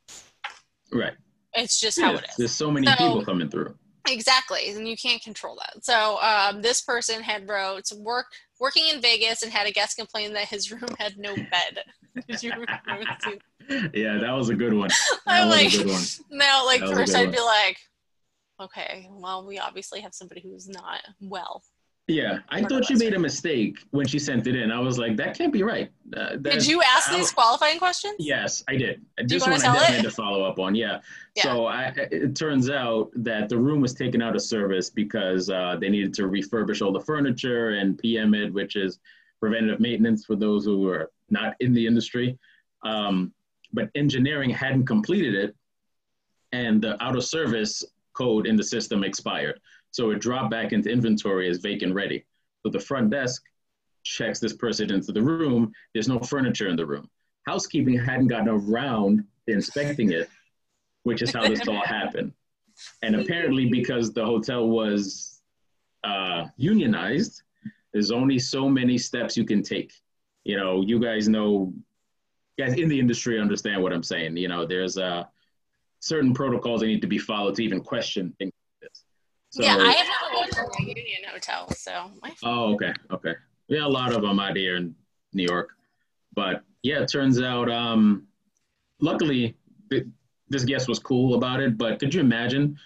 Right. It's just yeah, how it is. There's so many so, people coming through. Exactly, and you can't control that. So um, this person had wrote work working in Vegas and had a guest complain that his room had no bed. Did you yeah, that was a good one. That I'm like, now, like first I'd one. be like, okay, well, we obviously have somebody who's not well. Yeah, I thought she made a mistake when she sent it in. I was like, that can't be right. Uh, did you ask these qualifying questions? Yes, I did. Do This one I definitely had to follow up on. Yeah. yeah. So I, it turns out that the room was taken out of service because uh, they needed to refurbish all the furniture and PM it, which is preventative maintenance for those who are not in the industry. Um, but engineering hadn't completed it and the out of service code in the system expired. So it dropped back into inventory as vacant ready. So the front desk checks this person into the room. There's no furniture in the room. Housekeeping hadn't gotten around to inspecting it, which is how this all happened. and apparently because the hotel was uh, unionized, there's only so many steps you can take. You know, you guys know, guys in the industry understand what I'm saying. You know, there's uh, certain protocols that need to be followed to even question things. So, yeah, I have never gone to a union hotel, so. Oh, okay, okay. Yeah, a lot of them out here in New York, but yeah, it turns out. Um, luckily, this guest was cool about it. But could you imagine?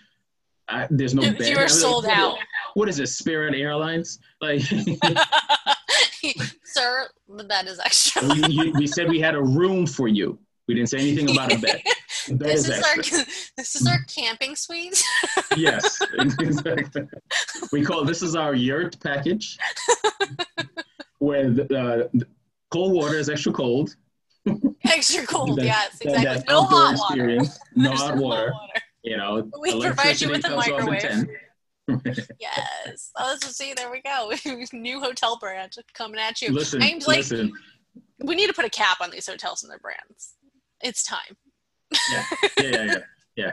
I, there's no. Bed. You were sold like, out. What is this? Spirit Airlines, like. Sir, that is extra. we, you, we said we had a room for you. We didn't say anything about a bed. this is, is our this is our camping suite. yes, exactly. We call this is our yurt package, with uh, cold water is extra cold. Extra cold, that, yes, exactly. That, that no hot water. No hot water. water. You know, we provide you with a microwave. yes. Oh, so see, there we go. New hotel brand coming at you. Listen, I'm like, listen. We need to put a cap on these hotels and their brands. It's time. Yeah, yeah, yeah, yeah. yeah.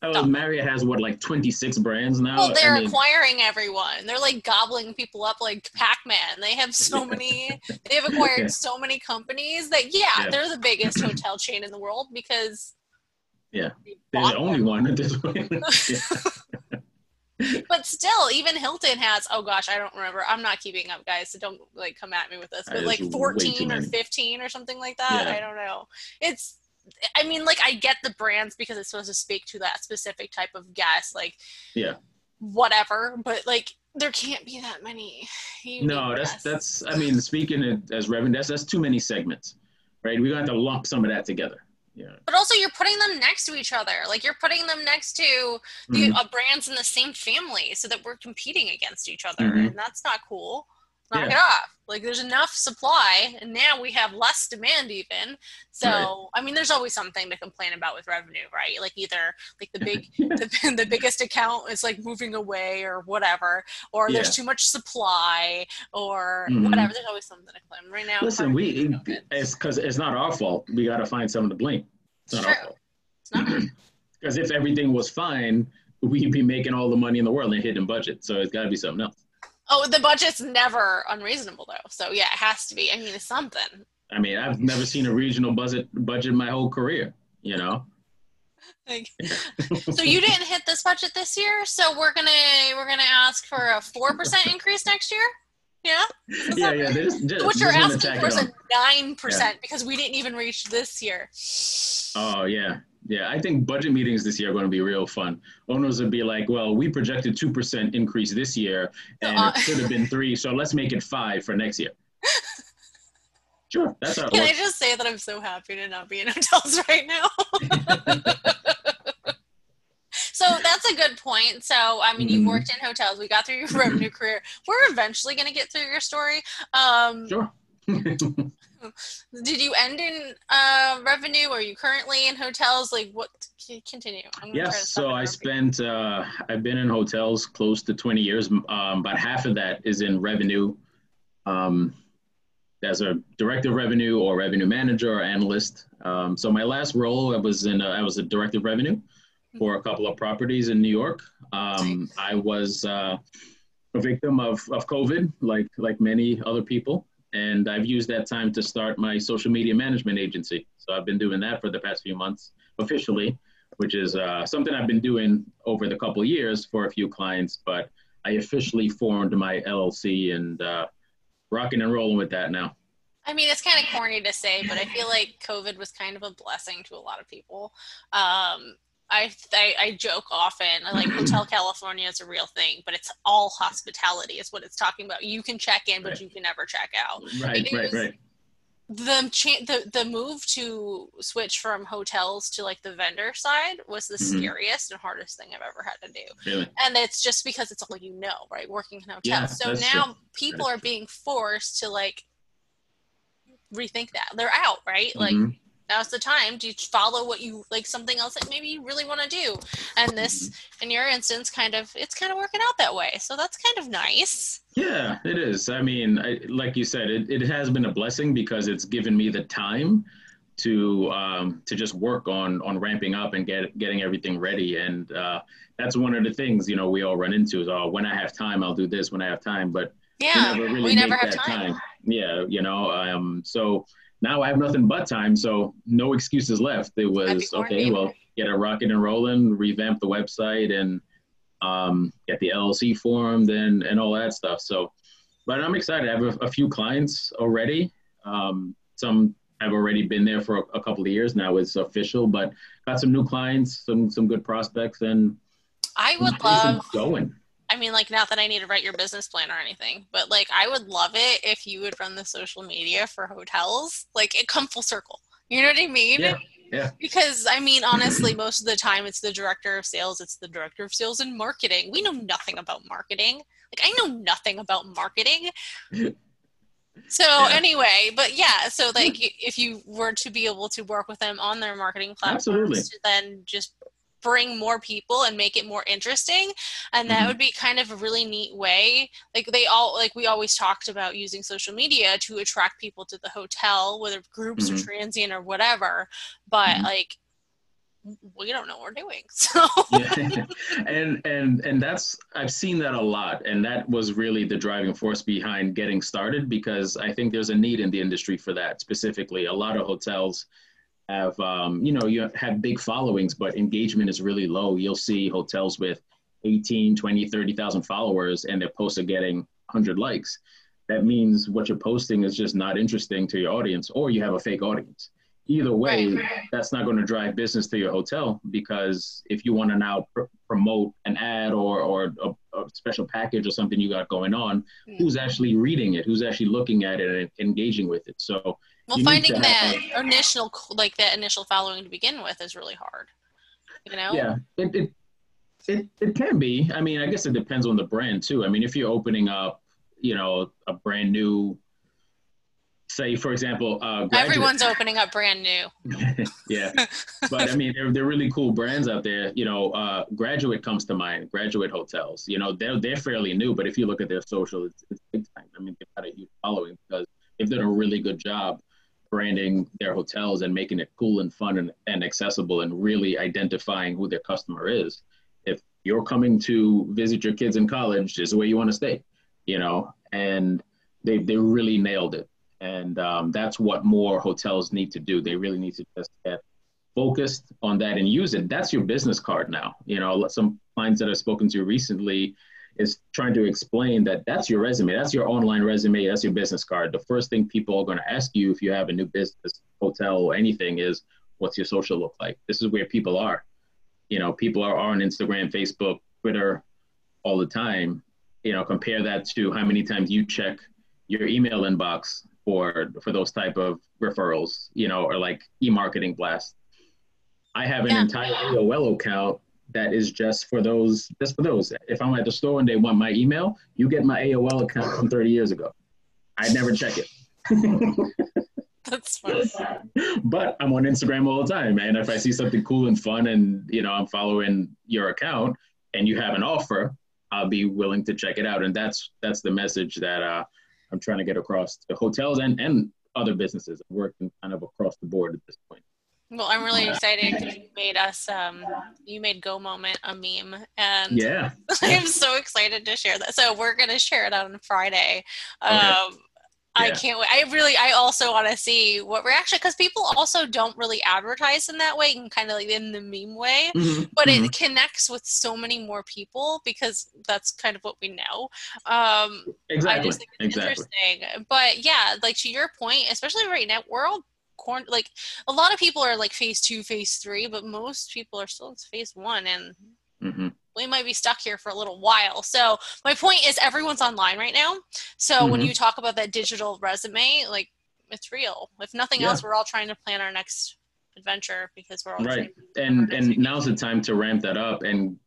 Oh, oh. Marriott has what, like 26 brands now? Well, they're I mean, acquiring everyone. They're like gobbling people up like Pac Man. They have so many, they've acquired yeah. so many companies that, yeah, yeah, they're the biggest hotel chain in the world because. Yeah, they're the only one at this point. but still, even Hilton has. Oh gosh, I don't remember. I'm not keeping up, guys. So don't like come at me with this. But like 14 or 15 or something like that. Yeah. I don't know. It's I mean, like I get the brands because it's supposed to speak to that specific type of guest, like yeah, whatever. But like there can't be that many. No, that's guests. that's. I mean, speaking as revenue, that's that's too many segments, right? We're gonna have to lump some of that together. Yeah. But also, you're putting them next to each other. Like you're putting them next to the mm-hmm. uh, brands in the same family, so that we're competing against each other, mm-hmm. and that's not cool knock yeah. it off. Like there's enough supply, and now we have less demand even. So right. I mean, there's always something to complain about with revenue, right? Like either like the big the, the, biggest account is like moving away or whatever, or yeah. there's too much supply or mm-hmm. whatever. There's always something to complain. Right now, listen, we it's because it's not our fault. We got to find someone to blame. It's, not true. our fault. It's not. Because if everything was fine, we'd be making all the money in the world and hitting budget. So it's got to be something else. Oh, the budget's never unreasonable though. So yeah, it has to be. I mean, it's something. I mean, I've never seen a regional budget budget my whole career. You know. Like, so you didn't hit this budget this year, so we're gonna we're gonna ask for a four percent increase next year. Yeah. yeah, yeah. Just, just, what you're asking for is a nine percent yeah. because we didn't even reach this year. Oh yeah, yeah, I think budget meetings this year are going to be real fun. Owners would be like, well, we projected 2% increase this year and uh, it should have been three, so let's make it five for next year. Sure, that's how Can I just say that I'm so happy to not be in hotels right now? so that's a good point. So, I mean, you've mm-hmm. worked in hotels. We got through your revenue career. We're eventually going to get through your story. Um, sure. Did you end in uh, revenue? Are you currently in hotels? Like, what? Continue. Yes. So I spent. Uh, I've been in hotels close to 20 years. Um, about half of that is in revenue, um, as a director of revenue or revenue manager or analyst. Um, so my last role, I was in. A, I was a director of revenue for a couple of properties in New York. Um, I was uh, a victim of, of COVID, like like many other people and I've used that time to start my social media management agency. So I've been doing that for the past few months officially, which is uh, something I've been doing over the couple years for a few clients. But I officially formed my LLC and uh, rocking and rolling with that now. I mean, it's kind of corny to say, but I feel like COVID was kind of a blessing to a lot of people. Um, I, I, I joke often like hotel california is a real thing but it's all hospitality is what it's talking about you can check in but right. you can never check out right right right the, cha- the the move to switch from hotels to like the vendor side was the mm-hmm. scariest and hardest thing I've ever had to do. Really? And it's just because it's all you know, right? Working in hotels. Yeah, so now true. people are being forced to like rethink that. They're out, right? Like mm-hmm now's the time to follow what you like something else that maybe you really want to do and this mm-hmm. in your instance kind of it's kind of working out that way so that's kind of nice yeah it is i mean I, like you said it, it has been a blessing because it's given me the time to um, to just work on on ramping up and get getting everything ready. And uh, that's one of the things you know we all run into is oh when I have time I'll do this when I have time, but yeah, we never, really we never have time. time. Yeah, you know, um, so now I have nothing but time, so no excuses left. It was okay, well, get a rocket and rolling, revamp the website, and um, get the LLC formed and and all that stuff. So, but I'm excited. I have a, a few clients already. Um, some have already been there for a, a, couple of years now. It's official, but got some new clients, some some good prospects, and I would love going. I mean, like, not that I need to write your business plan or anything, but like, I would love it if you would run the social media for hotels. Like, it come full circle. You know what I mean? Yeah. Yeah. Because I mean, honestly, most of the time it's the director of sales, it's the director of sales and marketing. We know nothing about marketing. Like I know nothing about marketing. So yeah. anyway, but yeah, so like if you were to be able to work with them on their marketing platforms, Absolutely. then just bring more people and make it more interesting and that mm-hmm. would be kind of a really neat way like they all like we always talked about using social media to attract people to the hotel whether groups mm-hmm. or transient or whatever but mm-hmm. like we don't know what we're doing so yeah. and and and that's i've seen that a lot and that was really the driving force behind getting started because i think there's a need in the industry for that specifically a lot of hotels have um, you know you have big followings but engagement is really low. You'll see hotels with 18 20 30,000 followers and their posts are getting 100 likes. That means what you're posting is just not interesting to your audience or you have a fake audience. Either way right. that's not going to drive business to your hotel because if you want to now pr- promote an ad or, or a, a, special package or something you got going on mm. who's actually reading it? Who's actually looking at it and engaging with it? So well, finding that have, initial like that initial following to begin with is really hard. You know? Yeah, it, it it it can be. I mean, I guess it depends on the brand too. I mean, if you're opening up, you know, a brand new say for example uh, everyone's opening up brand new yeah but i mean they're, they're really cool brands out there you know uh, graduate comes to mind graduate hotels you know they're, they're fairly new but if you look at their social it's, it's big time i mean they've got a huge following because they've done a really good job branding their hotels and making it cool and fun and, and accessible and really identifying who their customer is. If you're coming to visit your kids in college, this is where you want to stay, you know, and they, they really nailed it. And um, that's what more hotels need to do. They really need to just get focused on that and use it. That's your business card now. You know, some clients that I've spoken to recently, is trying to explain that that's your resume, that's your online resume, that's your business card. The first thing people are going to ask you if you have a new business, hotel, or anything is, what's your social look like? This is where people are. You know, people are on Instagram, Facebook, Twitter all the time. You know, compare that to how many times you check your email inbox for for those type of referrals, you know, or like e-marketing blast. I have an yeah. entire AOL account that is just for those just for those. If I'm at the store and they want my email, you get my AOL account from 30 years ago. I never check it. That's funny. But I'm on Instagram all the time, and if I see something cool and fun, and you know I'm following your account, and you have an offer, I'll be willing to check it out. And that's that's the message that uh, I'm trying to get across to hotels and and other businesses. I'm working kind of across the board at this point. Well, I'm really excited because you made us, um, you made Go Moment a meme, and yeah, I'm so excited to share that. So we're gonna share it on Friday. Okay. Um, I can't wait. I really, I also want to see what reaction because people also don't really advertise in that way and kind of like in the meme way, mm-hmm. but mm-hmm. it connects with so many more people because that's kind of what we know. Um, exactly. I just think it's exactly. interesting. But yeah, like to your point, especially right now, we're all like a lot of people are like phase two phase three but most people are still in phase one and mm-hmm. we might be stuck here for a little while so my point is everyone's online right now so mm-hmm. when you talk about that digital resume like it's real if nothing yeah. else we're all trying to plan our next adventure because we're all right and and now's the time to ramp that up and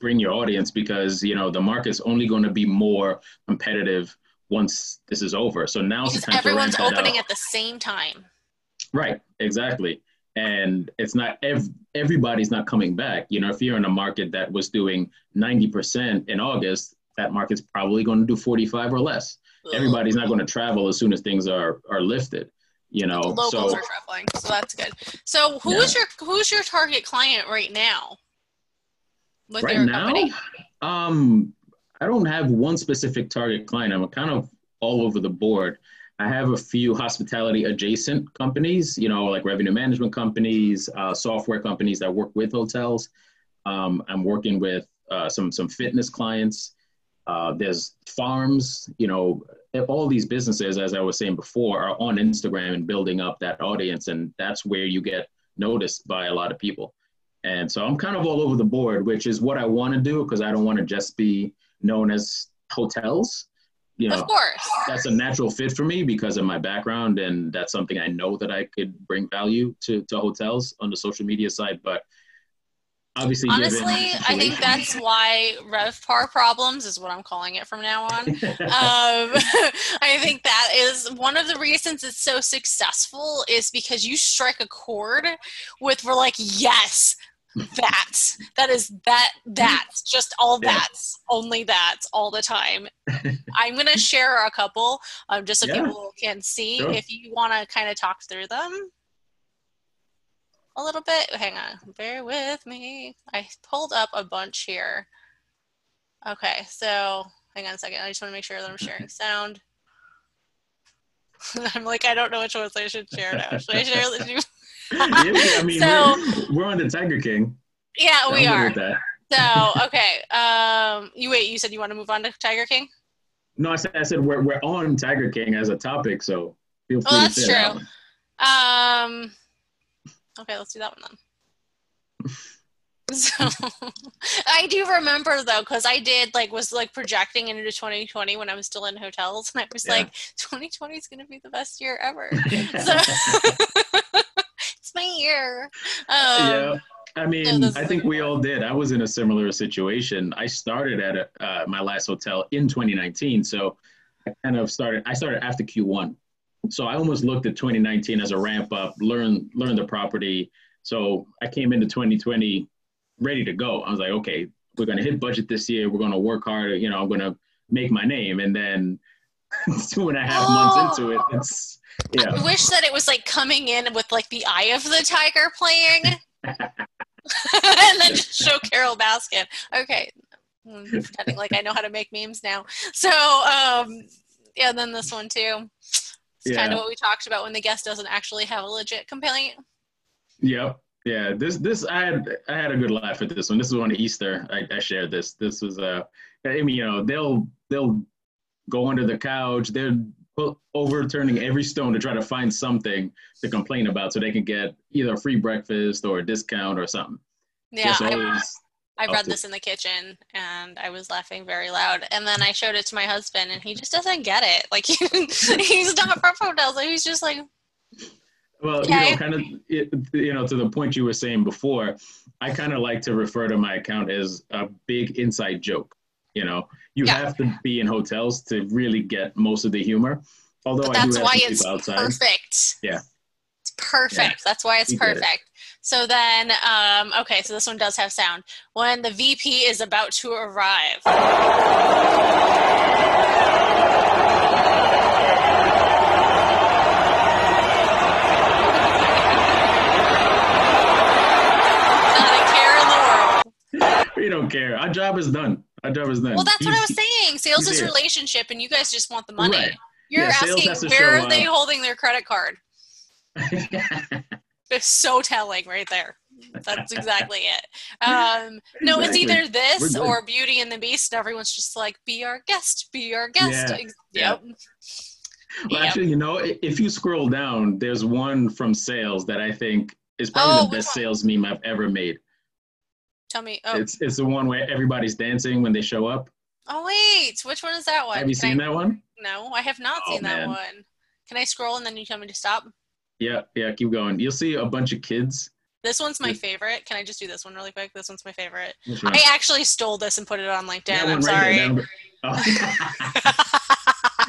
bring your audience because you know the market's only going to be more competitive once this is over. So now's because the time everyone's opening at the same time. Right, exactly. And it's not ev- everybody's not coming back. You know, if you're in a market that was doing 90% in August, that market's probably going to do 45 or less. Ugh. Everybody's not going to travel as soon as things are are lifted. You know, Locals so are traveling, so that's good. So who Yeah. is your who's your target client right now? Right now, company? um, I don't have one specific target client. I'm kind of all over the board. I have a few hospitality adjacent companies, you know, like revenue management companies, uh, software companies that work with hotels. Um, I'm working with uh, some some fitness clients. Uh, there's farms, you know, all these businesses, as I was saying before, are on Instagram and building up that audience, and that's where you get noticed by a lot of people. And so I'm kind of all over the board, which is what I want to do because I don't want to just be known as hotels. You know, Of course. that's a natural fit for me because of my background, and that's something I know that I could bring value to, to hotels on the social media side. But obviously, Honestly, I think that's why RevPAR problems is what I'm calling it from now on. um, I think that is one of the reasons it's so successful is because you strike a chord with we're like yes that that is that that just all Yeah. that's only that's all the time. I'm gonna share a couple um, just so Yeah. people can see. Sure. if you want to kind of talk through them a little bit hang on bear with me. I pulled up a bunch here. Okay so hang on a second. I just want to make sure that i'm sharing sound. I'm like i don't know which ones i should share now. Should i share I mean, So- we're, we're on the Tiger King. yeah we I'm are that. So okay, um, you wait. You said you want to move on to Tiger King. No, I said, I said we're, we're on Tiger King as a topic, so feel free Oh, to that's that true. one. Um, okay, let's do that one then. So I do remember though, because I did like was like projecting into 2020 when I was still in hotels, and I was Yeah. like, 2020 is gonna be the best year ever. So it's my year. Um, yeah. I mean, I think we all did. I was in a similar situation. I started at a, uh, my last hotel in 2019, so I kind of started. I started after Q1, so I almost looked at 2019 as a ramp up, learn learn the property. So I came into 2020 ready to go. I was like, okay, we're gonna hit budget this year. We're gonna work hard. You know, I'm gonna make my name, and then two and a half months into it, it's yeah. I wish that it was like coming in with like the eye of the tiger playing. and then just show Carole Baskin. Okay. I'm pretending like I know how to make memes now. So um yeah, then this one too. It's kind of what we talked about when the guest doesn't actually have a legit complaint. Yep. Yeah. This this I had I had a good laugh at this one. This was on Easter. I, I shared this. This was uh I mean, you know, they'll they'll go under the couch, they're overturning every stone to try to find something to complain about so they can get either a free breakfast or a discount or something. Yeah, I, I read this in the kitchen and I was laughing very loud. And then I showed it to my husband and he just doesn't get it. Like he's not from hotels. So he's just like, Well, you know, kind of, you know, to the point you were saying before, I kind of like to refer to my account as a big inside joke. You know, you Yeah. have to be in hotels to really get most of the humor. Although but I do that's why it's outside. perfect. Yeah. It's perfect. That's why it's You perfect. So then, um, okay, so this one does have sound. When the VP is about to arrive. Not a care in the world. We don't care. Our job is done. Our job is done. Well, that's what I was saying. Sales is relationship, and you guys just want the money. Right. You're Yeah, asking where are they up. holding their credit card? It's so telling right there. That's exactly it. Um, no, it's either this or Beauty and the Beast, and everyone's just like, "Be our guest, be our guest." Yeah, Ex- yeah. Yep. Well, Yep. actually, you know, if you scroll down, there's one from sales that I think is probably Oh, the best sales meme I've ever made. Tell me. Oh, It's it's the one where everybody's dancing when they show up. oh wait, which one is that one? Have you Can seen I- that one? No, I have not Oh, seen that man. one. Can I scroll and then you tell me to stop? Yeah, yeah. Keep going. You'll see a bunch of kids. This one's my favorite. Can I just do this one really quick? This one's my favorite. I actually stole this and put it on LinkedIn. That I'm right sorry. there. that Oh.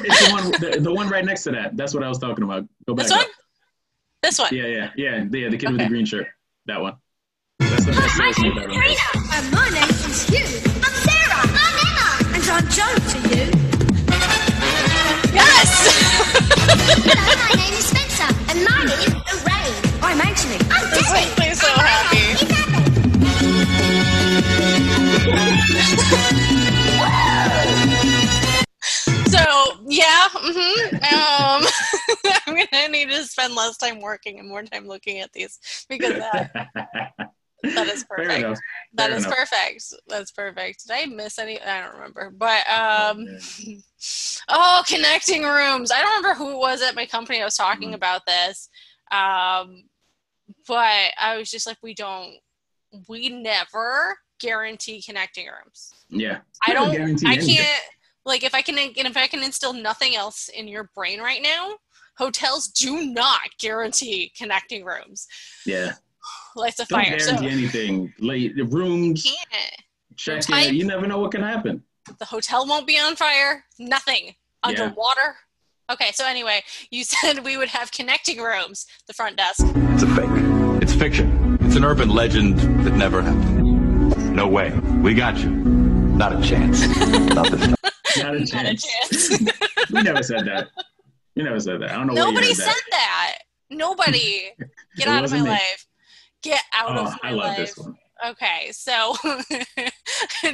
it's the one, the, the one right next to that. That's what I was talking about. Go back this one? up. This one. Yeah, yeah, yeah. Yeah, the kid with the green shirt. That one. Yes, yes, My yes, name is Karina. And my name is Hugh. I'm Sarah. I'm Emma. And I'm John to you. Yes! Hello, my name is Spencer. And my name is Ray. I'm Anthony. I'm This makes me so I'm happy. So, yeah, mm-hmm. Um, I'm going to need to spend less time working and more time looking at these because that. that is perfect. That is perfect. That's perfect. Did I miss any? I don't remember. But um, oh, connecting rooms. I don't remember who it was at my company. I was talking Mhm. about this. Um, but I was just like, we don't, we never guarantee connecting rooms. Yeah. I don't. guarantee I can't. Like, if I can, and if I can instill nothing else in your brain right now, hotels do not guarantee connecting rooms. Yeah. Lights a Don't fire. So guarantee anything. Late rooms, can't. check type. in. You never know what can happen. The hotel won't be on fire. Nothing. Yeah. Underwater. Okay, so anyway, you said we would have connecting rooms, the front desk. It's a fake. It's fiction. It's an urban legend that never happened. No way. We got you. Not a chance. Not this time. Not a Not a chance. chance. we never said that. You never said that. I don't know Nobody you said that. Nobody. Get out of my me. life. Get out that. of Oh, my I love life. this one. Okay, so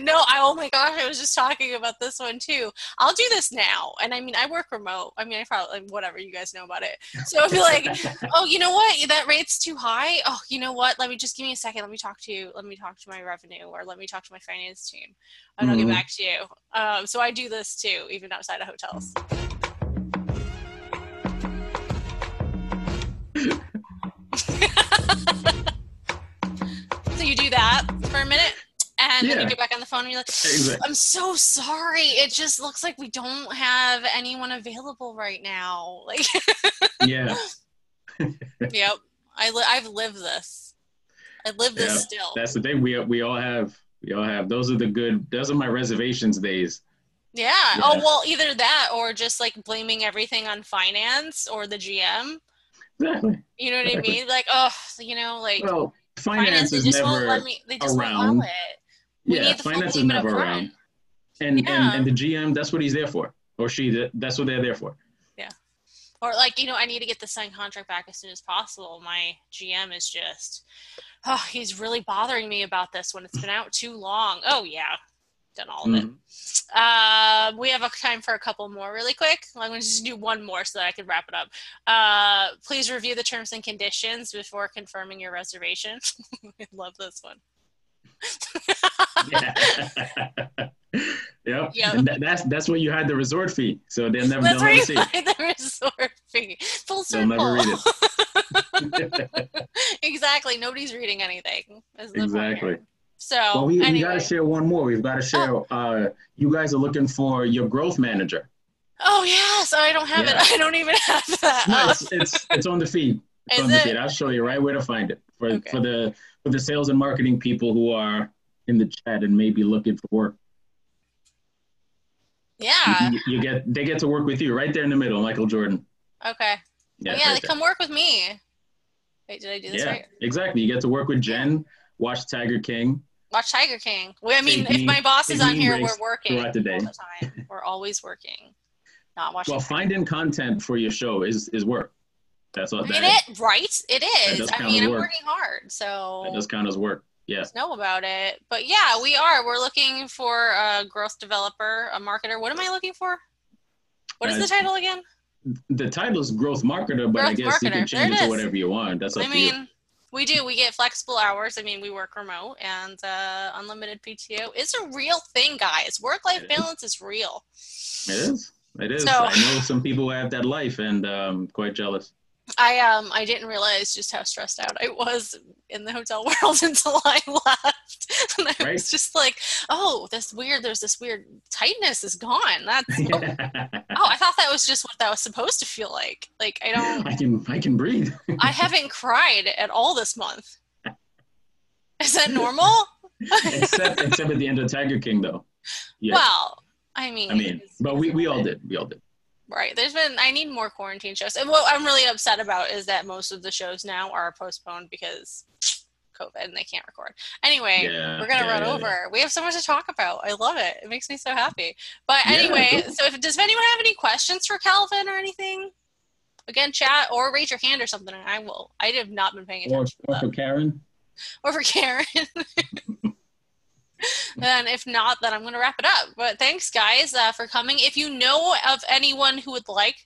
no, I oh my gosh, I was just talking about this one too. I'll do this now, and I mean, I work remote. I mean, I probably whatever you guys know about it. So I'd be like, oh, you know what? That rate's too high. Oh, you know what? Let me just give me a second. Let me talk to you. Let me talk to my revenue, or let me talk to my finance team, and I'll Mhm. get back to you. Um, so I do this too, even outside of hotels. so and then you get back on the phone, and you're like, Exactly. I'm so sorry. It just looks like we don't have anyone available right now. Like, Yeah. yep. I li- I've lived this. I live this Yeah, still. That's the thing. We we all have. We all have. Those are the good. Those are my reservations days. Yeah. Yeah. Oh well, either that or just like blaming everything on finance or the GM. Exactly. You know what Exactly. I mean? Like, oh, you know, like Well, finance they is just won't never. let me. They just won't around. We Yeah, finance is never around. And, Yeah. and and the GM, that's what he's there for, or she. That's what they're there for. Yeah, or like, you know, I need to get the signed contract back as soon as possible. My GM is just, oh, he's really bothering me about this when it's been out too long. Oh yeah, done all of it. Mhm. Uh, we have a time for a couple more really quick. I'm going to just do one more so that I can wrap it up. Uh, please review the terms and conditions before confirming your reservation. I love this one. Yeah. yep. Yep. And that, that's that's where you had the resort fee. So they'll never That's they'll where never you see. find the resort fee. Full They'll circle. never read it. exactly. Nobody's reading anything. is the point exactly. So Well, we, we got to share one more. We've got to share. Uh, you guys are looking for your growth manager. Oh yes, I don't have Yeah. it. I don't even have that. No, it's, it's it's on the feed. It's Is on the feed. I'll show you right where to find it for Okay. for the for the sales and marketing people who are in the chat and maybe looking for work. yeah. You, you get they get to work with you right there in the middle, Michael Jordan. Okay. Yeah, Yeah, yeah right they there. come work with me. Wait, did I do this yeah, right? exactly. You get to work with Jen, watch Tiger King. Watch Tiger King. Well, I mean, if my boss is on here, we're working throughout the day. all the time. We're always working, not watching. Well, finding content for your show is is work. That's what it that, is right. It is. I mean, I'm work. working hard, so that does count as work. Yes. know about it. But yeah, we are. We're looking for a growth developer, a marketer. What am I looking for? What is Uh, the title again? The title is growth marketer, but I Growth guess you can change it it to whatever you want. That's up I to you. mean, we do. We get flexible hours. I mean, we work remote, and uh, unlimited PTO is a real thing, guys. Work-life It is. balance is real. It is. It is. So- I know some people who have that life, and um, quite jealous. I um I didn't realize just how stressed out I was in the hotel world until I left, and I Right. was just like, oh, this weird. There's this weird tightness is gone. That's oh, I thought that was just what that was supposed to feel like. Like I don't. I can I can breathe. I haven't cried at all this month. Is that normal? except except at the end of Tiger King, though. Yeah. Well, I mean, I mean, but we, we all did. We all did. Right. There's been I need more quarantine shows. And what I'm really upset about is that most of the shows now are postponed because COVID and they can't record. Anyway, Yeah, we're gonna yeah, run yeah, over. We have so much to talk about. I love it. It makes me so happy. But anyway, so if does anyone have any questions for Calvin or anything? Again, chat or raise your hand or something, and I will. I have not been paying attention. to or for Karen. or for Karen. and if not, then I'm going to wrap it up. But thanks, guys, uh, for coming. If you know of anyone who would like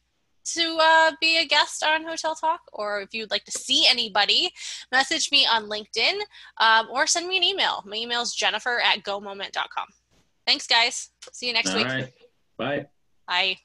to uh, be a guest on Hotel Talk, or if you'd like to see anybody, message me on LinkedIn um, or send me an email. My email is jennifer at gomoment.com. Thanks, guys. See you next All week. right. Bye. Bye.